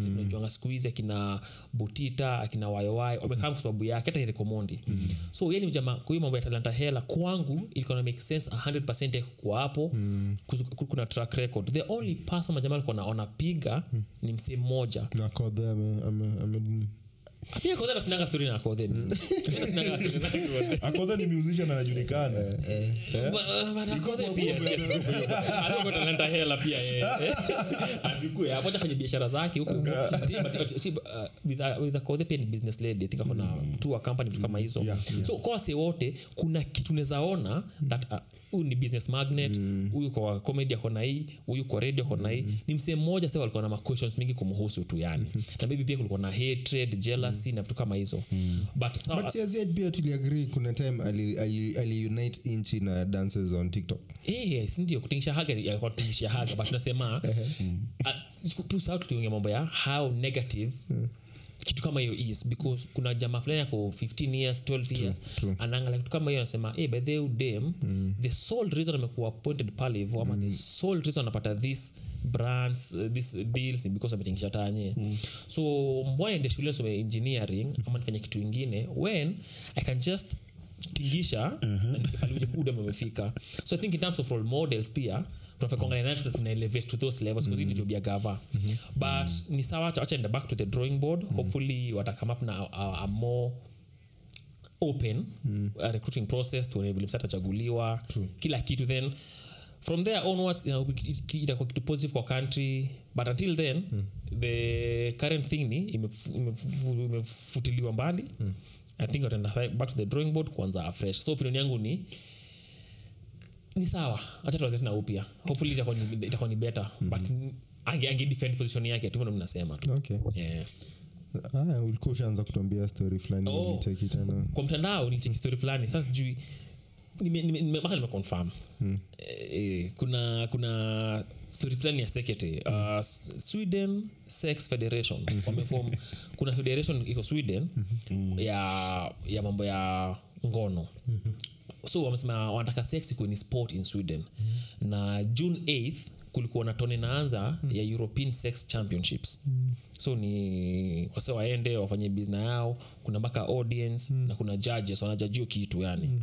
siku hizi akina butita akina wayowai wamekaa kwa sababu yake hata irekomondi mm. so ni mjama kwa hiyo mambo ya talanta hela kwangu ilikuwa na make sense 100 yake kwa hapo mm. kuna track record the only person majama alikuwa naona piga ni msee mmoja na kodhe ame, ame, ame, pia kodhe nasinanga story na kodhe mimi. Pia nasinanga story na Kodhe. akodha ni musician anajulikana Ba- ba- Kodhe pia, yes, Alikuwa kwa talanta hela pia eh. asikue hapo hata biashara zake huku huku. But, uh, uh, pia ni business lady think ako na company vitu kama hizo Yeah, yeah. so kwa wase wote kuna kitu nezaona that uh, huyu ni business magnet huyu kwa comedy ako na hii huyu kwa radio ako na hii. Ni msee mmoja sasa walikuwa na ma questions mingi kumhusu tu yani. Na maybe pia kulikuwa na hatred jealousy na vitu kama hizo. But so, but siazi pia tuliagree kuna time ali, ali, ali unite inchi na dances on tiktok. Eh, sindio kutingisha haga ya- kutingisha haga but nasema tusahau tuliongea mambo ya how negative kitu kama hiyo is because kuna jamaa fulani ako 15 years 12 years anaangalia kitu kama hiyo anasema hey, by the way, mm. the sole reason amekuwa appointed pale hivo ama the sole reason anapata this brands uh, this deals because ametingisha tanye so mbona ende shule some engineering ama nifanye kitu ingine when i can just tingisha uda amefika. So i think in terms of role models pia tunafaa mm-hmm. tuna- tuna to those levels because hii ni gava. Mm-hmm. but ni sawa acha acha back to the drawing board. Hopefully wata come up na a, a, a more open uh, recruiting process tuone vile kila kitu. Then from there onwards itakuwa kitu positive kwa country. But until then the current thing ni imefu- imefu- imefutiliwa mbali. I think wataenda back to the drawing board kuanza afresh. So opinion yangu ni ni sawa. Acha tuanze tena upya. Hopefully itakuwa ni, itakuwa ni better. But ange, ange defend position yake tu vile mnasema tu. Okay. Yeah. ulikuwa ushaanza kutuambia story fulani Oh. niteki tena. Kwa mtandao nilicheki story fulani. Sasa sijui nime- nime- hmm. e, kuna kuna story fulani ya sekete. Uh, sweden sex federation. Wamefom kuna federation iko sweden ya ya mambo ya ngono so wamesema wanataka sex ikuwe ni sport in sweden. Na june 8th kulikuwa na tone naanza ya european sex championships. So ni wase waende wafanye bizna yao. Kuna mpaka audience na kuna judges wanajajio kitu yani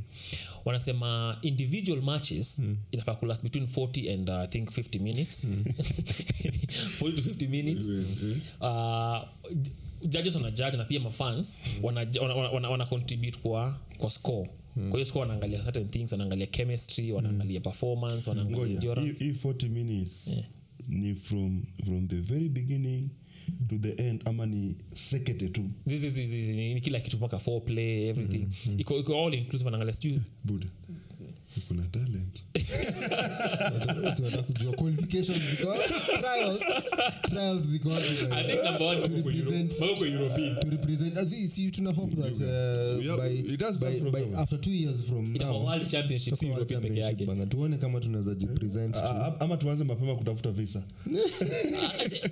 wanasema individual matches inafaa kulast between 40 and uh, i think 50 minutes. 40 to 50 minutes. Uh, judges wana judge na pia mafans wana, wana, wana, wana, wana contribute kwa kwa score kwa hiyo sikuwa wanaangalia certain things wanaangalia chemistry wanaangalia performance wanaangalia endurance. hii 40 minutes ni from from the very beginning to the end ama ni sekete tu? Zizi, zizi, zizi, ni kila kitu mpaka foreplay everything. Iko iko all inclusive wanaangalia sijui kuna talent. Kujua qualifications ziko trials. Trials ziko I think number one To represent- tuko European. to represent as it's, you tuna hope that uh, Yeah, by, it does by, from by somewhere. after two years from now World Championship, si tutakuwa European peke championship yake. bana. Tuone kama tunaweza jipresent A- a- ama tuanze mapema kutafuta visa.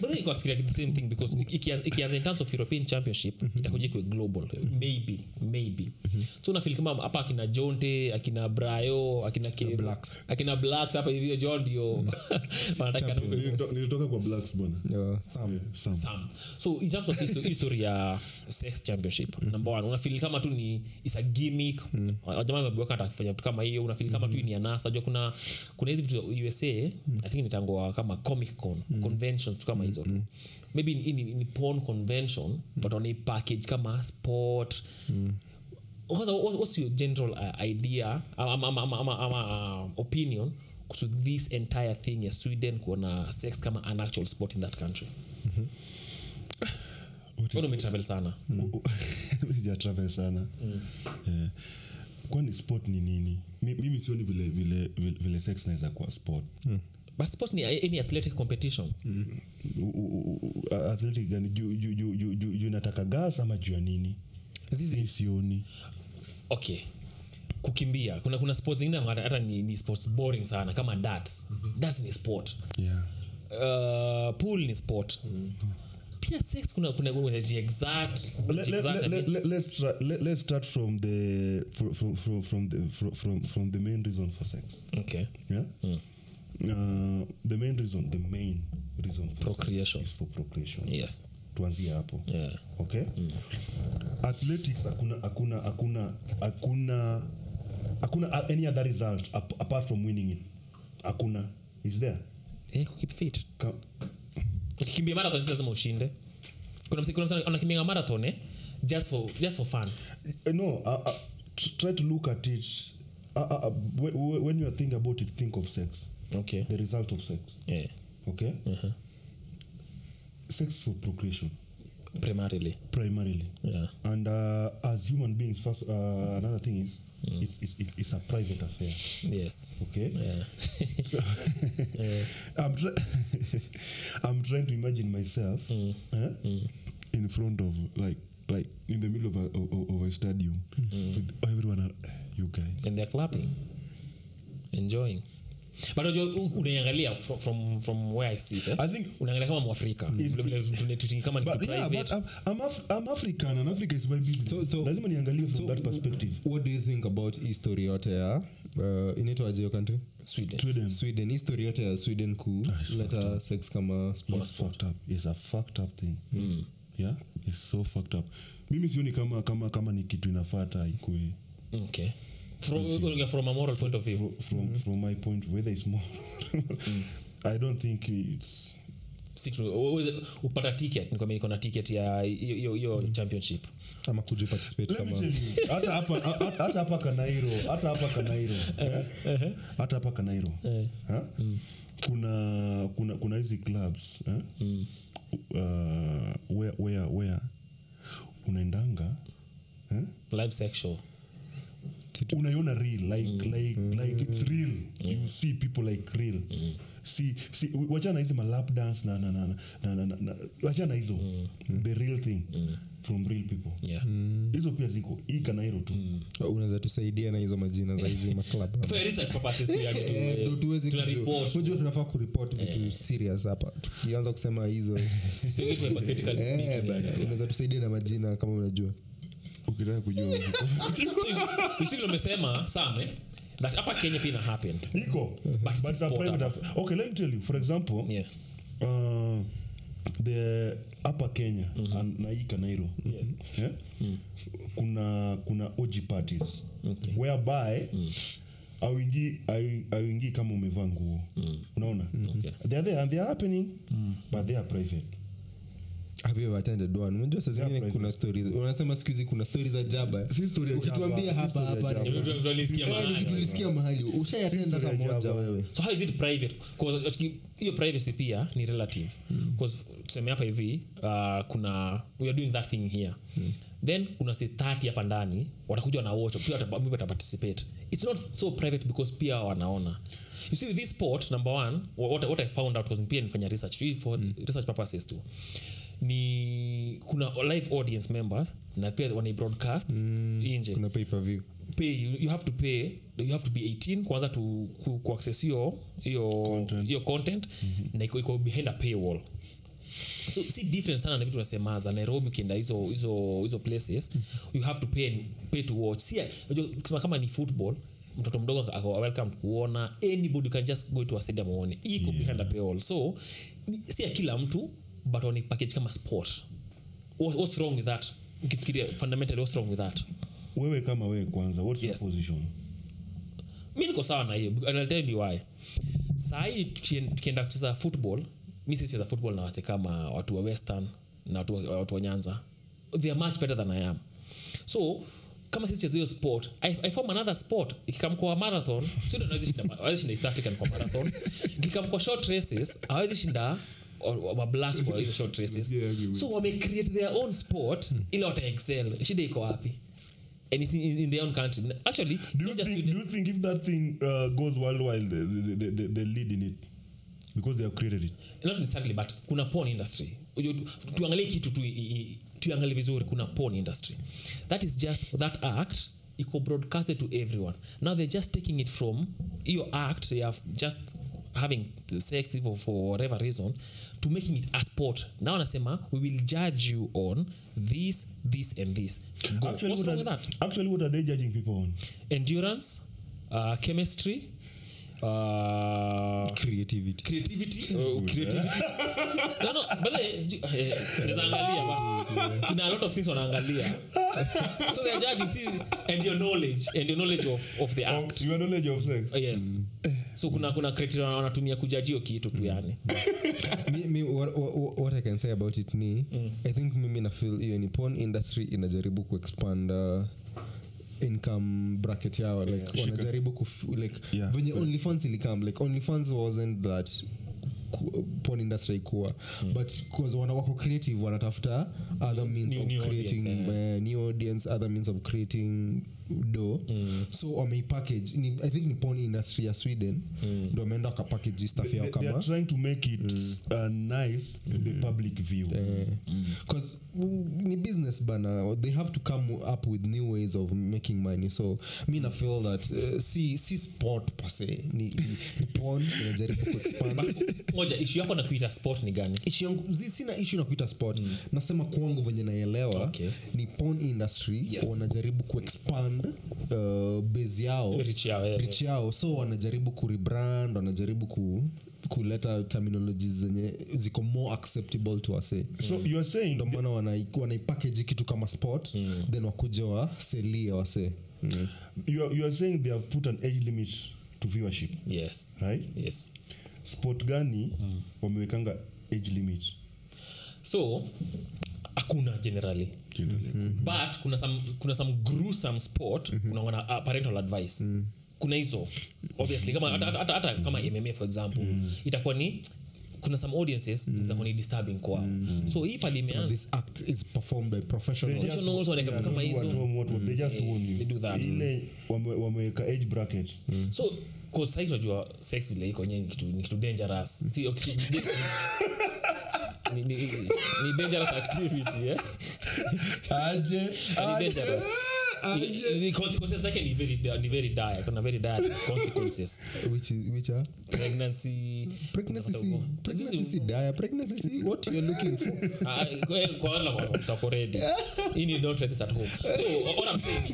But then the same thing because ikianza ikianza in terms of european championship itakuja ikiwe global. Maybe maybe. So nafil kama hapa akina jonte akina brayo akina Kevo, Blacks. akina blacks hapa hivyo john ndio wanataka Nilito- nilitoka kwa blacks bwana. Sam. Sam. some so in terms of histo- history ya sex championship number one unafili kama tu ni is a gimmick. Wajamaa wameboeka atakufanya vitu kama hiyo unafili kama tu ni anasa jua kuna kuna hizi vitu za usa i think nitangua kama comic con conventions tu kama hizo. Tu maybe ni, ni, ni porn convention but package kama sport. Kwanza what- what's your general uh, idea ama, ama, ama, ama, ama uh, opinion to this entire thing ya sweden kuona sex kama an actual sport in that country? Wewe umetravel sana. Sijatravel sana. Eh, kwani sport ni nini? Mimi sioni vile, vile, vile, vile sex naweza kuwa sport. But sport ni any athletic competition. U- u- u- athletic gani? Juu nataka gas ama juu ya nini? Sioni okay. Kukimbia. Kuna kuna sports zingine hata hata ni, ni sports boring sana kama darts. Darts ni sport. Yeah. uh, pool ni sport. Pia sex kuna kuna kuna exact Let, let, exact let, let, let's, try, let, let's start from the from, from, from, the, from, from, from the main reason for sex. Okay. Yeah? Uh, the main reason the main reason for Procreation. sex is for procreation. Yes tuanzie hapo. Yeah. Okay? Athletics hakuna hakuna hakuna hakuna hakuna any other result ap apart from winning it. Hakuna. Is there? Eh keep fit. Ka- ukikimbia marathon si lazima ushinde. Kuna anakimbia marathon eh? Just for just for fun. Uh, no uh, uh, try to look at it. Uh, uh, when, when you think about it think of sex. Okay. The result of sex. Yeah. Okay sex for procreation primarily. Primarily. Yeah. And uh, as human beings first uh, another thing is it's, it's, it's, it's a private affair. Yes. Okay? Yeah. I'm, tra- I'm trying to imagine myself eh, in front of like like in the middle of a, of, of a stadium with everyone you guys. And they're clapping. Enjoying but unaiangalia from, from, from where i sit eh? I think unaangalia kama mwafrika. Vile vile kama ni but yeah but I'm, I'm, Af- I'm African and Africa is my business. So- so- lazima niangalie from so that perspective. what do you think about history yote ya uh, inaitwaje country? Sweden. Sweden. Sweden. History yote ya sweden kuleta sex kama sport fucked up. It's a fucked up thing. Yeah? It's so fucked up. Mimi sioni kama kama kama ni kitu inafata ikue. Okay from, unaongea from a moral point of view. From from my point whether it's more I don't think it's Si tu- upata ticket? Nikwambia niko na ticket ya hiyo- hiyo championship. Ama kuja participate Let me kama tell you, hata hapa hata- hata hapa kanairo hata hapa kanairo eh? hata hapa kanairo kuna kuna kuna hizi clubs eh? uh, where, where, where? Unaendanga eh? live sex show reality tu unaiona real like like like it's real. You see people like real. See see wachana hizi malap dance na na na na na, na, na wachana hizo. The real thing from real people. Yeah. Mm. pia ziko hii kanairo tu. Unaweza tusaidia na hizo majina za hizi maklab for research purposes tu yani tu- Eh, tuweze kujua. report. Unajua tunafaa kuripot vitu serious hapa. Tukianza kusema hizo. Eh, unaweza tusaidia na majina kama unajua ukitaka kujua. Usivile umesema sam eh, that hapa kenya pia ina happen. Iko. But but private hapa. okay let me tell you. For example yeah. uh, the upper kenya and na hii kanairo Yes. yeah? kuna kuna og parties. Okay. whereby auingii auingii kama umevaa nguo. Unaona? Okay. they are there and they are happening. But they are private have you ever attended one unajua saa zingine private. kuna stories. Unasema siku hizi kuna stories za jaba Si story ya ukituambia hapa hapa Eh, mahali. ni tulisikia mahali. Ushaiatenda hata moja wewe. So how is it private? 'Cause, hiyo privacy pia ni relative. Bcause tuseme hapa hivi uh, kuna we are doing that thing here. Then kuna se 30 hapa ndani watakuja pia wataparticipate it's not so private because pia wanaona. You see with this sport number one what, what i found out because pia nifanya research. Research purposes tu ni kuna live audience members na pia wanai broadcast inje kuna pay per view pay you, you have to pay you have to be 18 kwanza to ku, ku access hiyo hiyo Content. hiyo content na iko, iko behind a paywall. So si different sana na vitu unasema za nairobi ukienda hizo hizo hizo places you have to pay, pay to watch. Si kusema kama ni football mtoto mdogo ako welcome kuona anybody can just go to a stadium uone iko behind a paywall. So si ya kila mtu but on package kama sport. What, what's wrong with that? Ukifikiria fundamentally what's wrong with that? Wewe kama wewe kwanza what's Yes. your position? Mi niko sawa na hiyo and I'll tell you why. Sahii tukienda kucheza football mi sicheza football na wase kama watu wa western na watu, wa- watu wa nyanza. They are much better than i am. So kama sicheza hiyo sport I, i form another sport. Ikikamkoa marathon sio shinda east african kwa marathon. Ikikamkoa short races shinda mablacks kwa hizo short races. Yeah, yeah, so wame create their own sport. Ili wata excel. Shida iko wapi? And it's in, in their own country. Actually do you, think, do you think if that thing uh, goes worldwide they, they, they, they lead in it? Because they have created it. Not necessarily but kuna porn industry. Tuangalie kitu tu i- i- tuangalie vizuri kuna porn industry. That is just that act iko broadcasted to everyone. Now they're just taking it from hiyo act they have just having sex for, for whatever reason to making it a sport. Now anasema we will judge you on this this and this. Go. actually, What's what wrong with are, that? actually what are they judging people on? Endurance uh, chemistry uh, creativity. creativity? Creativity. No no but naweza angalia but kuna a lot of things wanaangalia. So they are judging see, and your knowledge and your knowledge of, of the act your knowledge of sex? Yes. So kuna kuna criteria wanatumia kujajio kitu tu yani. Mi, mi, what, what, what i can say about it ni i think mimi nafil hiyo ni porn industry inajaribu kuexpand uh, income bracket yao like wanajaribu kuf, like Yeah. venye onlyfans ilikam like onlyfans wasn't that porn industry kuwa but cause wana wako creative wanatafuta other means new- of new creating audience, uh, new audience other means of creating do so wameipackage ni, i think ni porn industry ya sweden. Ndo wameenda wakapackage staff yao they kama. trying to make it uh, nice mm. the public view. Because ni business bana. They have to come up with new ways of making money. So mi na feel that uh, si, si sport pase ni, ni, ni porn inajaribu kuexpand moja ishu yako na kuita sport ni gani? Yangu- zi- sina ishu na kuita sport. Nasema kwangu venye naelewa Okay. ni pon industry Yes. wanajaribu kuexpand uh, base yao rich yao, yeah, rich yao. So wanajaribu kurebrand wanajaribu ku kuleta terminologies zenye ziko more acceptable to wase so mm. are saying ndo maana wanaipakeji kitu kama sport then wakuja waselie wase. Mm. you are, you saying they have put an age limit to viewership. Yes. Right? Yes. Sport gani wamewekanga age limit? So hakuna generally. But kuna some, kuna some gruesome sport unaona uh, parental advice kuna hizo obviously. Kama hata, hata, hata kama mma for example itakuwa ni kuna some audiences mm. ni disturbing kwao so hii pali But imeanza. this act is performed by professionals. They just- Professionals wanaweka kama hizo. at home, what- what- they just Eh, warn you. they do that. ile wameweka age bracket. So cause sahii tunajua sex vile iko nye ni kitu, ni kitu dangerous. Si, okay, ni, ni, ni dangerous activity eh? aje? Ni dangerous the consequences zake ni very ni very dire. Kuna very dire consequences. Which is, which are? Pregnancy. Pregnancy si pregnancy si dire. Pregnancy si what you're looking for. Ah, kwa- kwa wale wa- wako ready. Hii ni don't try this at home. So what i'm saying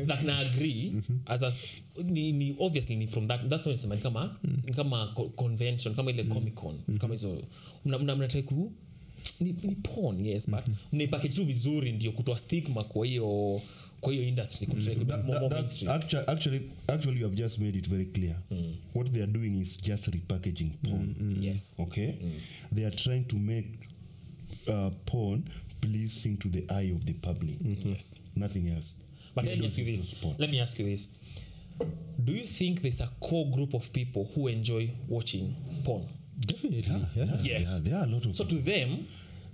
is that na agree as a, ni, ni obviously ni from that that's why nasema ni kama ni kama convention kama ile comic con. Kama hizo. Mna mna mnataka ku ni, ni porn yes but mnaipackage tu vizuri ndio kutoa stigma kwa hiyo kwa hiyo industry kutry ku That- more, that- that's actually, actually, actually, you have just made it very clear. What they are doing is just repackaging porn. yes Okay, they are trying to make uh, porn pleasing to the eye of the public. yes Nothing else. But They let me ask you this. Let me ask you this. Do you think there's a core group of people who enjoy watching porn? definitely yeah. Yes. Yeah, there are a lot of. So to them,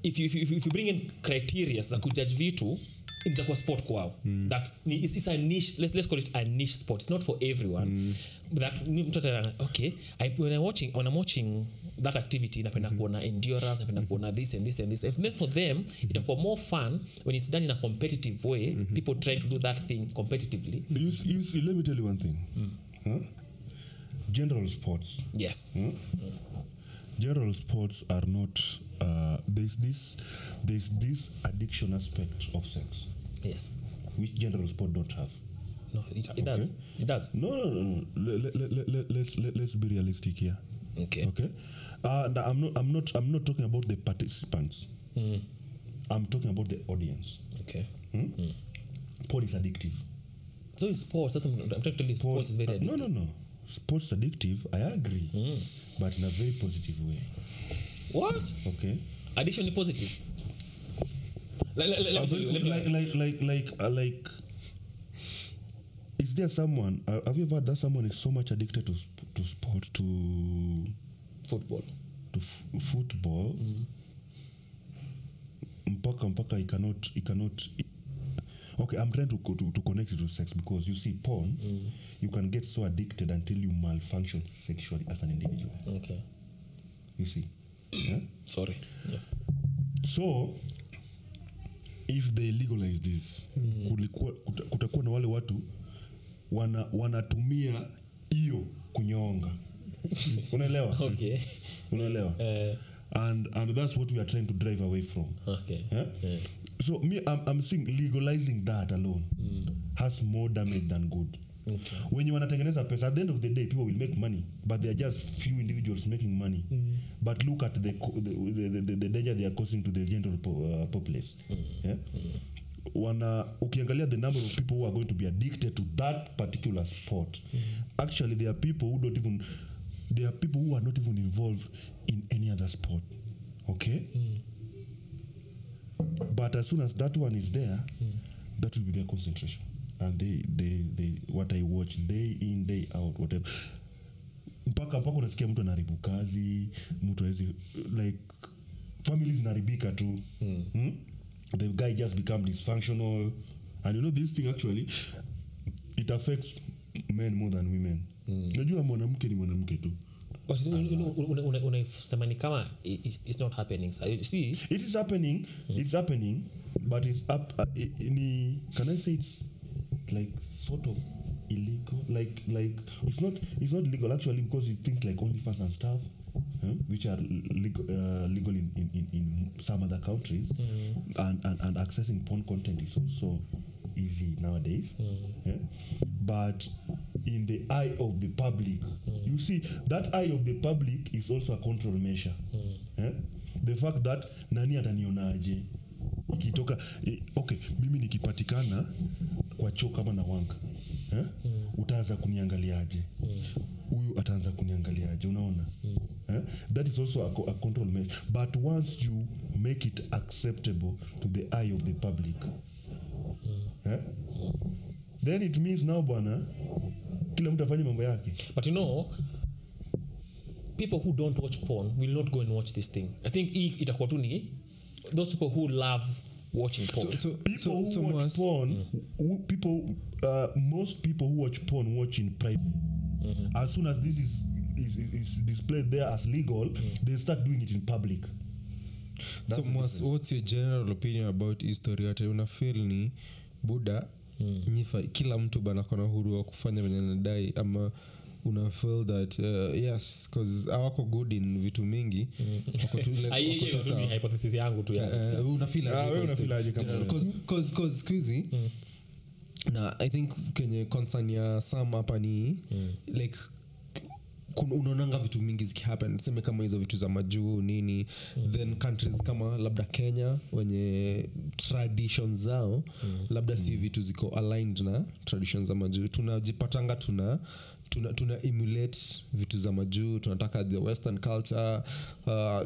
if you, if you, if you, bring in criteria za kujudge vitu itakuwa sport kwao. That ni, it's, it's a niche let's, let's call it a niche sport. It's not for everyone. That ni mtu ata- okay I, when I'm watching when I'm watching that activity napenda kuona endurance napenda kuona this and this and this. If then for them itakuwa more fun when it's done in a competitive way. People trying to do that thing competitively. You, see- you see, let me tell you one thing. Huh? General sports. yes. General sports are not uh, there's this there's this addiction aspect of sex yes. Which general sport don't have? No it, it does. It does. No no no, no. Let, let, let, let, let's let, let's be realistic here. Okay. Okay? Uh, and i'm not i'm not i'm not talking about the participants. Mm. i'm talking about the audience. Okay. Porn is addictive. So it's sports. That's I'm I'm trying to tell you. Sports, sports is very uh, no addictive. no no. Sports addictive i agree. Mm. but in a very positive way. What? Okay. Addiction is positive you like like like like uh, like is there someone uh, have you ever heard that someone is so much addicted to sp- to sport to football. to f- football? Mpaka mpaka he cannot he cannot okay i'm trying to, to to connect it to sex because you see porn you can get so addicted until you malfunction sexually as an individual. Okay. You see yeah? sorry. Yeah. so if they legalize this kulikuwa, kuta- kutakuwa na wale watu wana, wanatumia hiyo kunyonga. Unaelewa? Okay. Unaelewa? Uh, and, and that's what we are trying to drive away from. Okay. Yeah? Yeah. so me I'm, I'm seeing legalizing that alone has more damage than good okay. Wenye wanatengeneza pesa at the end of the day people will make money but they are just few individuals making money. But look at the, the, the, the, the danger they are causing to the general po, uh, populace. Yeah? wana ukiangalia the number of people who are going to be addicted to that particular sport actually there are people who don't even there are people who are not even involved in any other sport. Okay? But as soon as that one is there that will be their concentration and they, they, they what i watch day in day out whatever. Mpaka mpaka unasikia mtu anaharibu kazi mtu awezi like famili zinaharibika tu. Mm. Hmm? the guy just become dysfunctional. And you know this thing actually it affects men more than women. Najua mwanamke ni mwanamke tu. But you know, una- una- unasema ni kama it's, not happening see? It is happening it's happening but it's up uh, ni can i say it's like sort of illegal like like it's not it's not legal actually because it things like OnlyFans and stuff huh, which are legal, uh, legal in, in, in, in some other countries. And, and and accessing porn content is also easy nowadays. Yeah? but in the eye of the public you see that eye of the public is also a control measure. Yeah? the fact that nani atanionaje ikitoka eh, okay mimi nikipatikana kwa choo kama na wanga eh? utaanza kuniangaliaje huyu ataanza kuniangaliaje unaona eh? that is also a, a control measure but once you make it acceptable to the eye of the public eh? then it means now bwana kila mtu afanye mambo yake but you know people who don't watch porn will not go and watch this thing i think hii itakuwa tu ni those people who love watching porn. So, so, people so, who so watch must, porn who, people uh, most people who watch porn watch in private. As soon as this is is, is, is displayed there as legal they start doing it in public. So the Mwas, what's your general opinion about history unafil ni buda nyifa kila mtu bana kona huru wa kufanya venye nadai ama una feel that uh, yes bcause awako good in vitu mingi. Wako tu like- Ah, hiyo- wako hiyo tu tu ni sawa. hypothesis yangu tu na i think kenye concern ya sam hapa ni like unaonanga vitu mingi zikihappen. Seme kama hizo vitu za majuu nini mm. then countries kama labda kenya wenye tradition zao mm. labda si vitu ziko aligned na tradition za majuu. Tunajipatanga tuna tuna, tuna emulate vitu za majuu tunataka the western culture. Uh,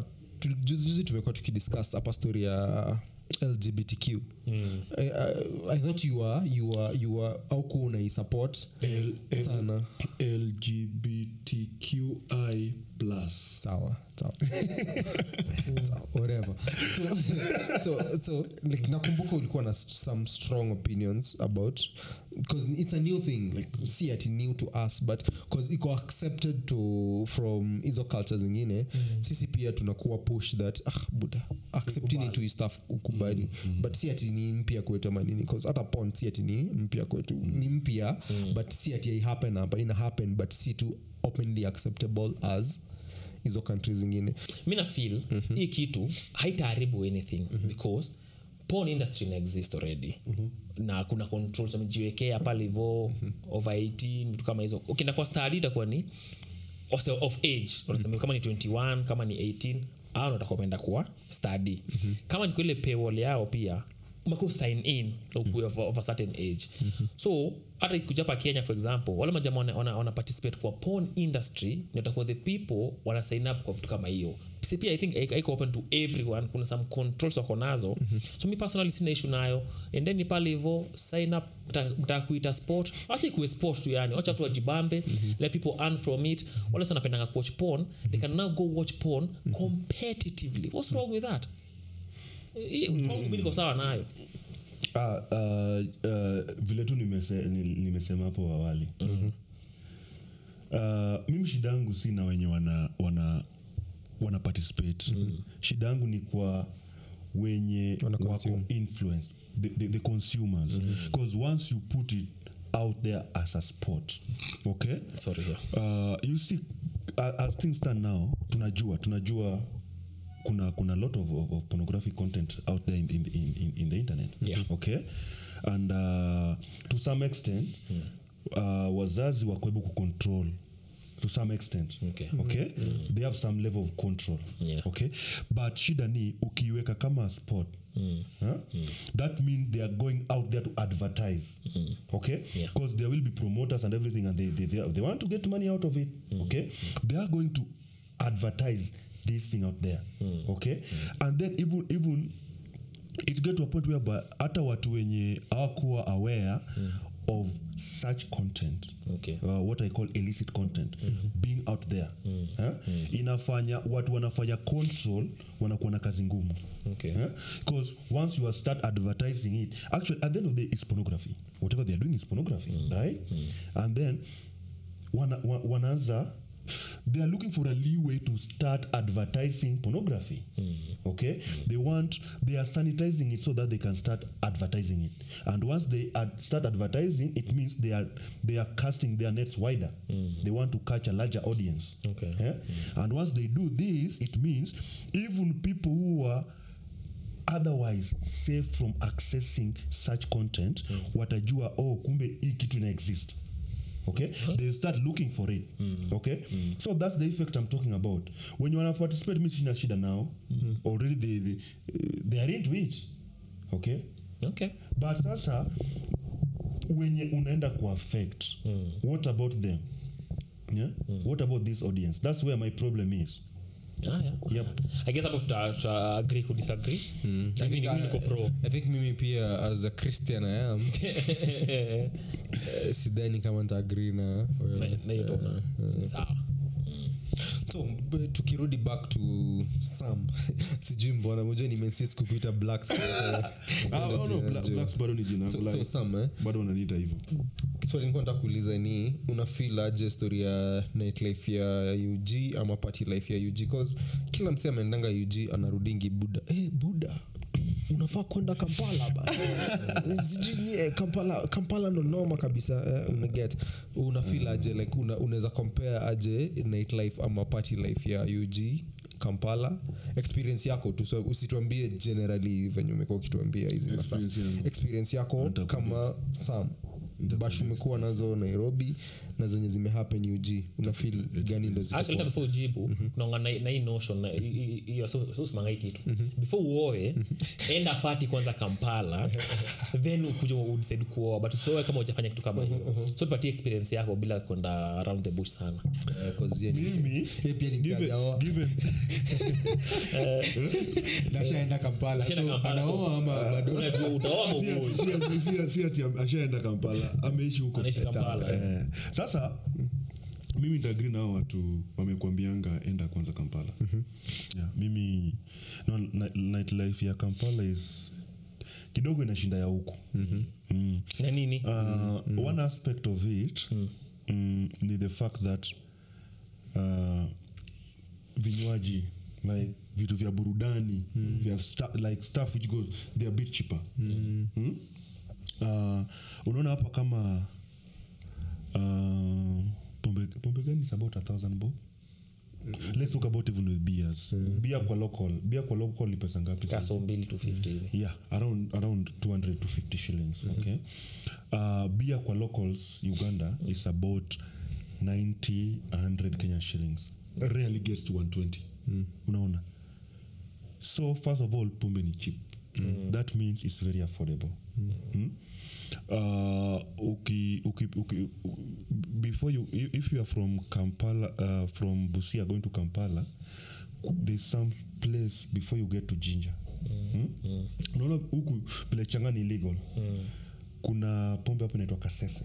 juzi tumekuwa tukidiscuss hapa story ya lgbtq mm. I, I, i thought you are, you are, you are auku unaisupport L- L- sana lgbtqi plus sawa sawa Sawa, whatever so, so, so like nakumbuka ulikuwa na some strong opinions about because it's a new thing like see ati new to us but because iko accepted to from hizo culture zingine mm-hmm. sisi pia tunakuwa push that ah buda accepting into hii stuff ukubali mm-hmm. but see ati ni mpya kwetu ama nini hata pon si ati ni mpya kwetu mm-hmm. ni mpya mm-hmm. but si ati haihappen hapa ina happen but si tu openly acceptable as hizo countries zingine mi na feel mm-hmm. hii kitu haitaharibu anything mm-hmm. because porn industry ina exist already mm-hmm. na kuna controls wamejiwekea pale hivo mm-hmm. over 18 vitu kama hizo ukienda kwa stadi itakuwa ni of age wanasema kama ni 21 kama ni 18 au natakuwa ameenda kuwa stadi mm-hmm. kama ni kwa paywall yao pia umekuwa sign in mm-hmm. of, of a certain age. Mm-hmm. so hata ikuja hapa kenya for example wale majama wana, wana, wana participate kwa porn industry nitakuwa the people wana sign up kwa vitu kama hiyo. Pia i think haiko- haiko open to everyone kuna some controls wako nazo. Mm-hmm. so mi personally sina issue nayo. Endeni pale hivo sign up mta- sport. Wacha ikuwe sport tu yani wacha tu wajibambe mm-hmm. let people earn from it. Wale sa kuwatch porn they can now go watch porn competitively. What's wrong with that? Hii, kwangu mi niko sawa nayo. Ah, uh, uh, vile tu nimese, nimesema hapo awali. Mm-hmm. uh, mimi shida yangu si na wenye wana wana wana participate. Mm-hmm. shida yangu ni kwa wenye Wana wako influence the, the, the consumers. Because once you put it out there as a sport okay? Sorry yeah. uh, you see uh, as things stand now tunajua tunajua kuna kuna lot of, of, of pornographic content out there in, in, in, in, the internet. Yeah. okay? And uh, to some extent uh, wazazi wako able kucontrol. To some extent. Okay. okay? They have some level of control. Yeah. okay? But shida ni ukiweka kama sport Huh? that means they are going out there to advertise. Okay? Yeah. because there will be promoters and everything and they, they, they, they want to get money out of it. Okay? They are going to advertise this thing out there. Okay? And then even even it get to a point whereby hata watu wenye hawakuwa aware of such content Okay. uh, what i call illicit content being out there. Eh? inafanya watu wanafanya control wanakuwa na kazi ngumu. Okay. because once you are start advertising it actually at the end of the day it's pornography. Whatever they are doing is pornography right? And then wana, wa, wanaanza they are looking for a leeway to start advertising pornography. Okay? They want they are sanitizing it so that they can start advertising it. And once they ad- start advertising it means they are they are casting their nets wider. They want to catch a larger audience. Okay. yeah? and once they do this it means even people who are otherwise safe from accessing such content watajua oh kumbe hii kitu ina exist okay? They start looking for it. Okay? So that's the effect i'm talking about. When you wanna participate mi sina shida now already they, they, they are into it okay? Okay. But sasa wenye unaenda kuaffect what about them? Yeah? what about this audience? That's where my problem is ah, yeah. Yep. i guess hapo tuta, tuta agree ku disagree Mimi ni- mimi niko pro i think mimi pia as a christian i am eh, sidhani kama ntaagri na wewe. Na- na hiyo tona. sawa so tukirudi back to sam. Sijui mbona moja nimensist kukuita Blacks bado ni jinabado unaniita eh? bado wananiita hivyo. Swali nikuwa nataka kuuliza ni unafil aje story ya nightlife ya ug ama party life ya ug cause kila msee ameendanga ug anarudingi buda hey, buda unafaa kwenda kampala sijui eh, kampala kampala ndo noma kabisa eh, unaget. Unafil aje like una, unaweza compare aje nightlife ama party life ya ug kampala. Experience yako tu so usituambie generally venye umekuwa ukituambia hizi. Experience experience yako kama sam. Bash umekuwa nazo nairobi na zenye zimehappen ug unafil gani ndo hata before ujibu naonga na na hii notion na hi- hi- hiyo so kitu before uoe enda party kwanza kampala then ukuja udecide kuoa but usioe kama ujafanya kitu kama hiyo so tupatie experience yako bila kwenda around the bush sana Eh, nashaenda Ashaenda Kampala, utaoa ashaenda ameishi huko Eh, sasa mimi ntaagri nao watu wamekuambianga enda kwanza kampala. Yeah, mimi no, ni- nightlife ya kampala is kidogo inashinda ya huku mm. na nini? Uh, one aspect of it mm, ni the fact that uh, vinywaji like vitu vya burudani vya sta, like stuff which goes they are bit cheaper. Mm. uh, unaona hapa kama uh, pombe, pombe gani? Is about a thousand bob? Let's talk about even with beers. Beer kwa local beer kwa local ni pesa ngapi sasa? so mbili 250 hivi. Yeah around around 200 to 50 shillings okay? Uh, beer kwa locals uganda is about 90 100 kenya shillings. Rarely gets to 120 unaona? So first of all pombe ni cheap. That means it's very affordable. Mm? Uh, uki, uki, uki, u- before you if if you are from kampala uh, from busia going to kampala there's some place before you get to ginger mm. unaona huku vile changa ni mm. kuna pombe hapo inaitwa kasese.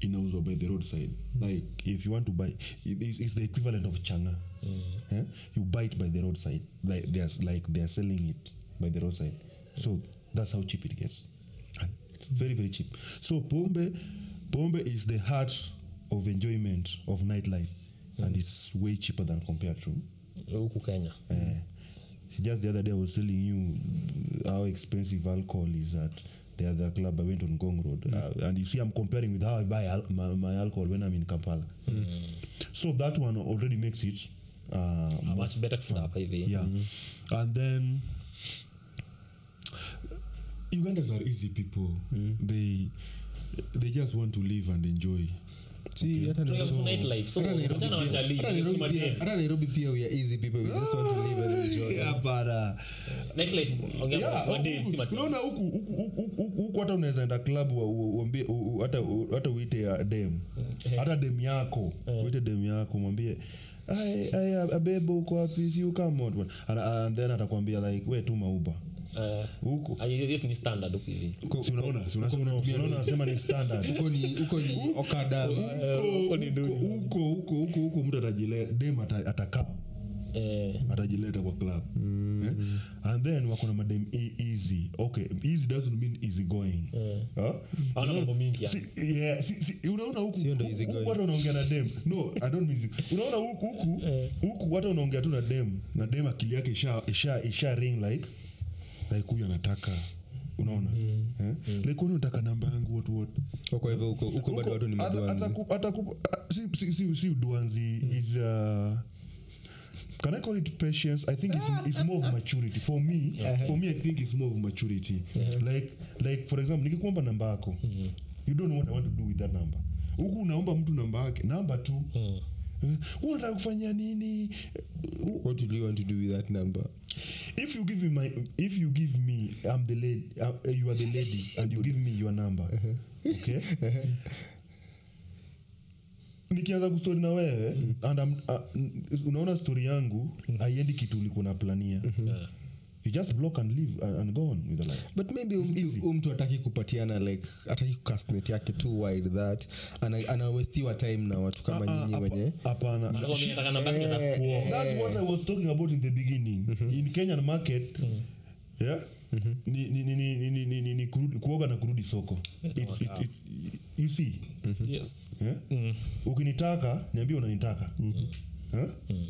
Inauzwa by the roadside. Like if you want to buy it it's the equivalent of changa. Eh? you buy it by the roadside. Like there's like they're selling it by the roadside. So that's how cheap it gets. And very very cheap so pombe pombe is the heart of enjoyment of nightlife and it's way cheaper than compared to huku kenya uh, just the other day I was telling you how expensive alcohol is at the other club I went on Gong Road. Uh, and you see, I'm comparing with how I buy al- my, my alcohol when I'm in Kampala. So that one already makes it. Uh, much better kushinda hapa hivi. And then Ugandans are easy people. They they just want to live and enjoy. Hata Nairobi- pia- wa we are easy people. We just want to live and enjoy. Yeah, but, nightlife ongea Yeah, madem, huku- hata unaweza enda club wa- u- uambie u- u- hata u- uite dem. Hata dem yako. Uite dem yako mwambie "Ai, ai, abebo uko wapi? Si you come out bwana." and, and then atakwambia like we tuma uba Eh, huku. Ah, yes ni standard huku hivi. Uko- si unaona si unaona si unaona nasema ni huko ni huko huko huko huko huko huko huko mtu atajileta dem atakaa Eh, atajileta kwa club. Eh? and then wako na madem easy. Okay easy doesn't mean easy going. Huh? Hawana mambo mingi. Si- yeah, si- si- unaona huku huku- hata unaongea na dem. No i don't mean unaona huku huku huku hata unaongea tu na dem. Na dem akili yake isha isha isha ring like like huyu anataka unaona? Eh? like unataka namba yangu what what kwa hivyo uko uko bado watu ni maduanzi. ataku- ah, si- si- si- si uduanzi is uh, can i call it patience? I think it's, it's more of maturity. For me for me i think it's more of maturity. Like like for example nikikuomba namba yako you don't know what i want to do with that number. Huku unaomba mtu namba yake namba tu. "Wewe unataka kufanya nini? What do you want to do with that number? If you give me my if you give me i'm the lady uh, you are the lady and you give me your number. Okay? Nikianza kustori na wewe and I'm, uh, unaona stori yangu haiendi kitu ulikuwa na plania. Eh, you just block and leave uh, and, go on with the life. But maybe umtu ataki kupatiana like ataki kukastnet yake too wide that anawestiwa time na watu kama ah, ah, nyinyi wenye. hapanathats eh, eh. what i was talking about in the beginning. Mm-hmm. In kenyan market yeah? Kuoga na kurudi soko. Mm-hmm. Ukinitaka niambia unanitaka. Mm-hmm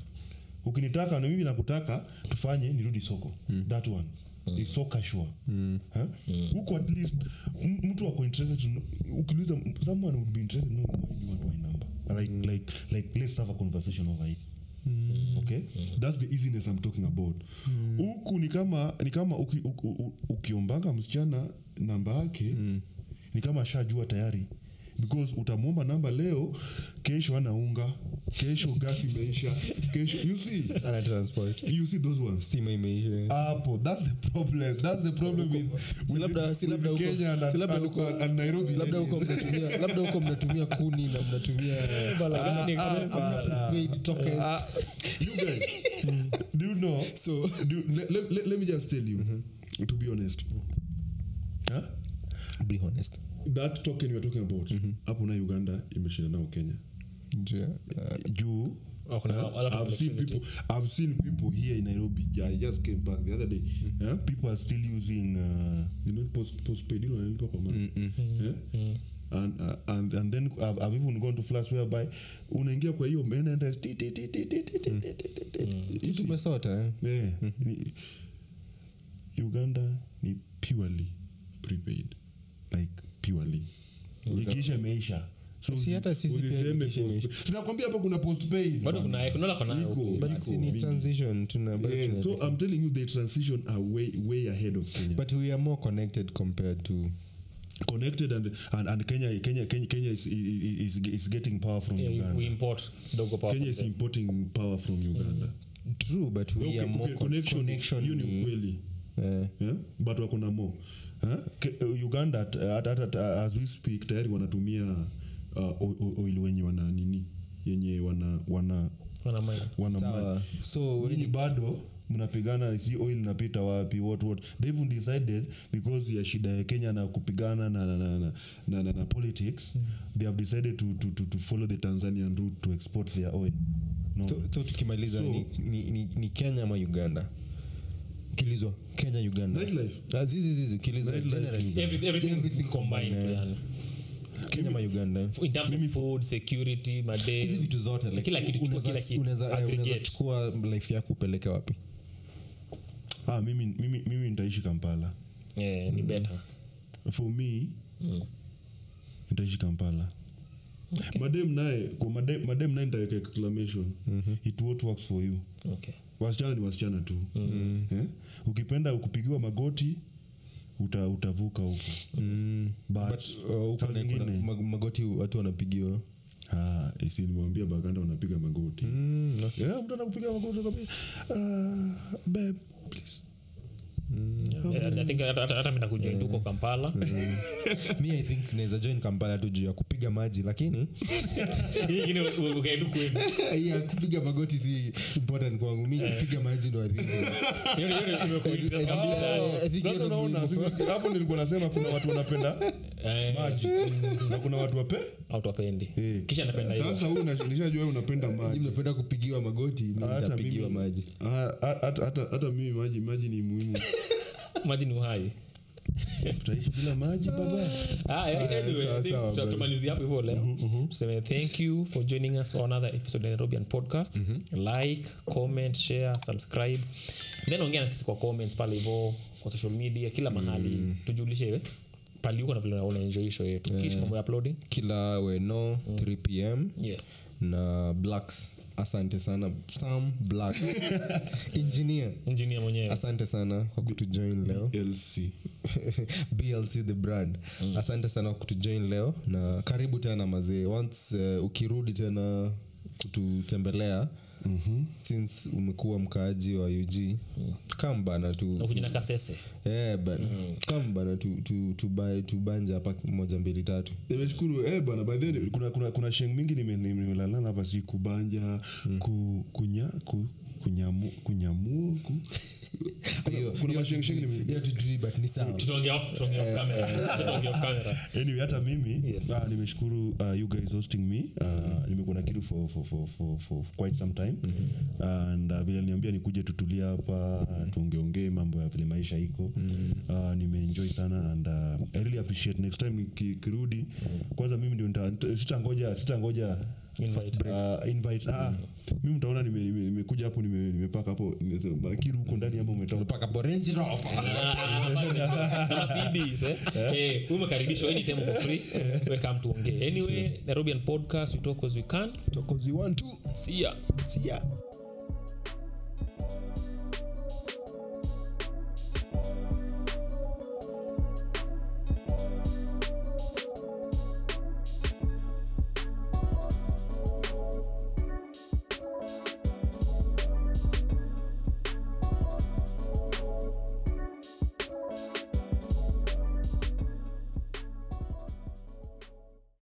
ukinitaka na mimi nakutaka tufanye nirudi soko. That one. It's so casual. Eh? huko at least mtu ako interested ukiuliza someone would be interested no why do you want my number? Like like like let's have a conversation over it. Okay? That's the easiness i'm talking about. Huku ni kama ni kama uki, uki, uki, ukiombanga msichana namba yake ni kama ashajua tayari because utamwomba namba leo kesho anaunga kesho gasi imeisha kesho you see. Ana transport you see those ones. Stima imeisha. Hapo that's the problem. That's the problem with, with, labda- si labda huko- Kenya and, si labda huko- and, and Nairobi. labda huko mnatumia labda huko mnatumia kuni na mnatumia Bala, ni expensive. paid tokens. You guys do you know? So do, let, let, let, let me just tell you to be honest. Huh? be honest that token you're talking about mhm. hapo mm -hmm. na uganda imeshinda nao kenya yeah. Uh, juu eh, I've seen people. I've seen people here in Nairobi. Yeah, I just came back the other day. Mm. Yeah, people are still using, uh, you know, post postpaid. You know. Mm-mm. Yeah? Mm. And, uh, and and then I've, I've even gone to flash whereby unaingia kwa hiyo unaenda mm. tumesota eh? mm-hmm. uganda ni purely prepaid purely ikiisha imeisha. So Si usi- sisi pia usiseme ikiisha postpaid. tunakwambia hapo kuna postpaid bado kuna kuna kuna Iko, huku. but si ni transition tuna bado Yeah, tuna- so i'm telling you the transition are way way ahead of kenya. But we are more connected compared to connected and and, and kenya kenya kenya, kenya is, is, is getting power from Yeah, we- uganda. we import dogo power kenya from them. importing power from uganda. True but we Okay, are more okay, con- connection connection hiyo ni ni- ukweli eh, yeah? but wako mo Huh? Uh, uganda at- at- as we speak tayari wanatumia uh, oil wenye wana nini yenye wana wana Wana so bado mnapigana si oil napita wapi what what? They even decided because ya shida ya kenya na kupigana na, na, na, na, na, na, na politics they have decided to, to, to, to follow the tanzanian route to export their oil. No. so, so tukimaliza So- ni, ni, ni, ni kenya ama uganda kilizwa kenya ugandaukenya ah, maugandaizi vitu zoteunaweza eh, chukua life yako upeleke wapi? Ah, mimi, mimi, mimi nitaishi kampala. Yeah, ni mm-hmm. better. for me mm. nitaishi kampala. Okay. madem naye kwa madem, naye nitaweka exclamation. Mm-hmm. it what works for you. Okay. wasichana ni wasichana tu. Mm-hmm. yeah? Ukipenda kupigiwa magoti uta, utavuka huko but, but uh, huko saa kuna zingine- mag- magoti watu wanapigiwa Ah, nimwambia baganda wanapiga magoti mm, yeah, mtu anakupiga magoti kabisa. ah, babe, please hata mi nakujoin huko eh. kampala. Mm. Mi i think naweza join ya kupiga maji lakini kupiga magoti si important kwangu. Kupiga maji hapo nilikuwa nasema kuna watu wanapenda maji. Na kuna watu wape? Eh. Sasa unapenda maji. unapenda kupigiwa magoti ah, hata mimi maji maji ni muhimu maji ni uhai. Tutaishi bila maji babatumalizia Ah, yeah, tumalizie hapo hivyo leo. Tuseme thank you for joining us for another episode of nairobian podcast like comment share subscribe. Then ongea na sisi kwa comments pale hivo kwa social media kila mahali. Tujulishe eh, pali na vile unaenjoy show yetu. Kish mambo ya uploading. Kila weno 3 pm yes. Na blacks asante sana sam black. Engineer. Engineer mwenyewe. Asante sana kwa kutujoin leo. Blc blc the brand. Asante sana kwa kutujoin leo na karibu tena mazee. Once uh, ukirudi tena kututembelea mm-hmm. since umekuwa mkaaji wa ug kam bana tu, na tu kujina kasese. Eh, bana. Kam bana tu, tu, tu, tubanja hapa moja mbili tatu. Nimeshukuru. Eh, bana bahe kuna, kuna, kuna sheng mingi nime- nime- nimelalana hapa. Si kubanja ku, kunya, ku, kunyamu, kunyamuo ku, Anyway hata mimi Yes. ah, nimeshukuru uh, you guys hosting me. Uh, nimekuwa na kitu for, for, for, for, for quite some time. And uh, vile niambia nikuje tutulia hapa tuongeongee mambo ya vile maisha iko. Uh, nimeenjoy sana and uh, i really appreciate. Next time kirudi kwanza mimi ndio sitangoja sitangoja Invite. invite. Ah, mimi mtaona nimekuja nime, nimekuja hapo nime- nimepaka hapo marakiru huko ndani ama umetoka? Mpaka borenji rofa umekaribishwa anytime for free. We come tuongee. Anyway nairobian podcast we talk as we can. Talk as we want to. See ya. See ya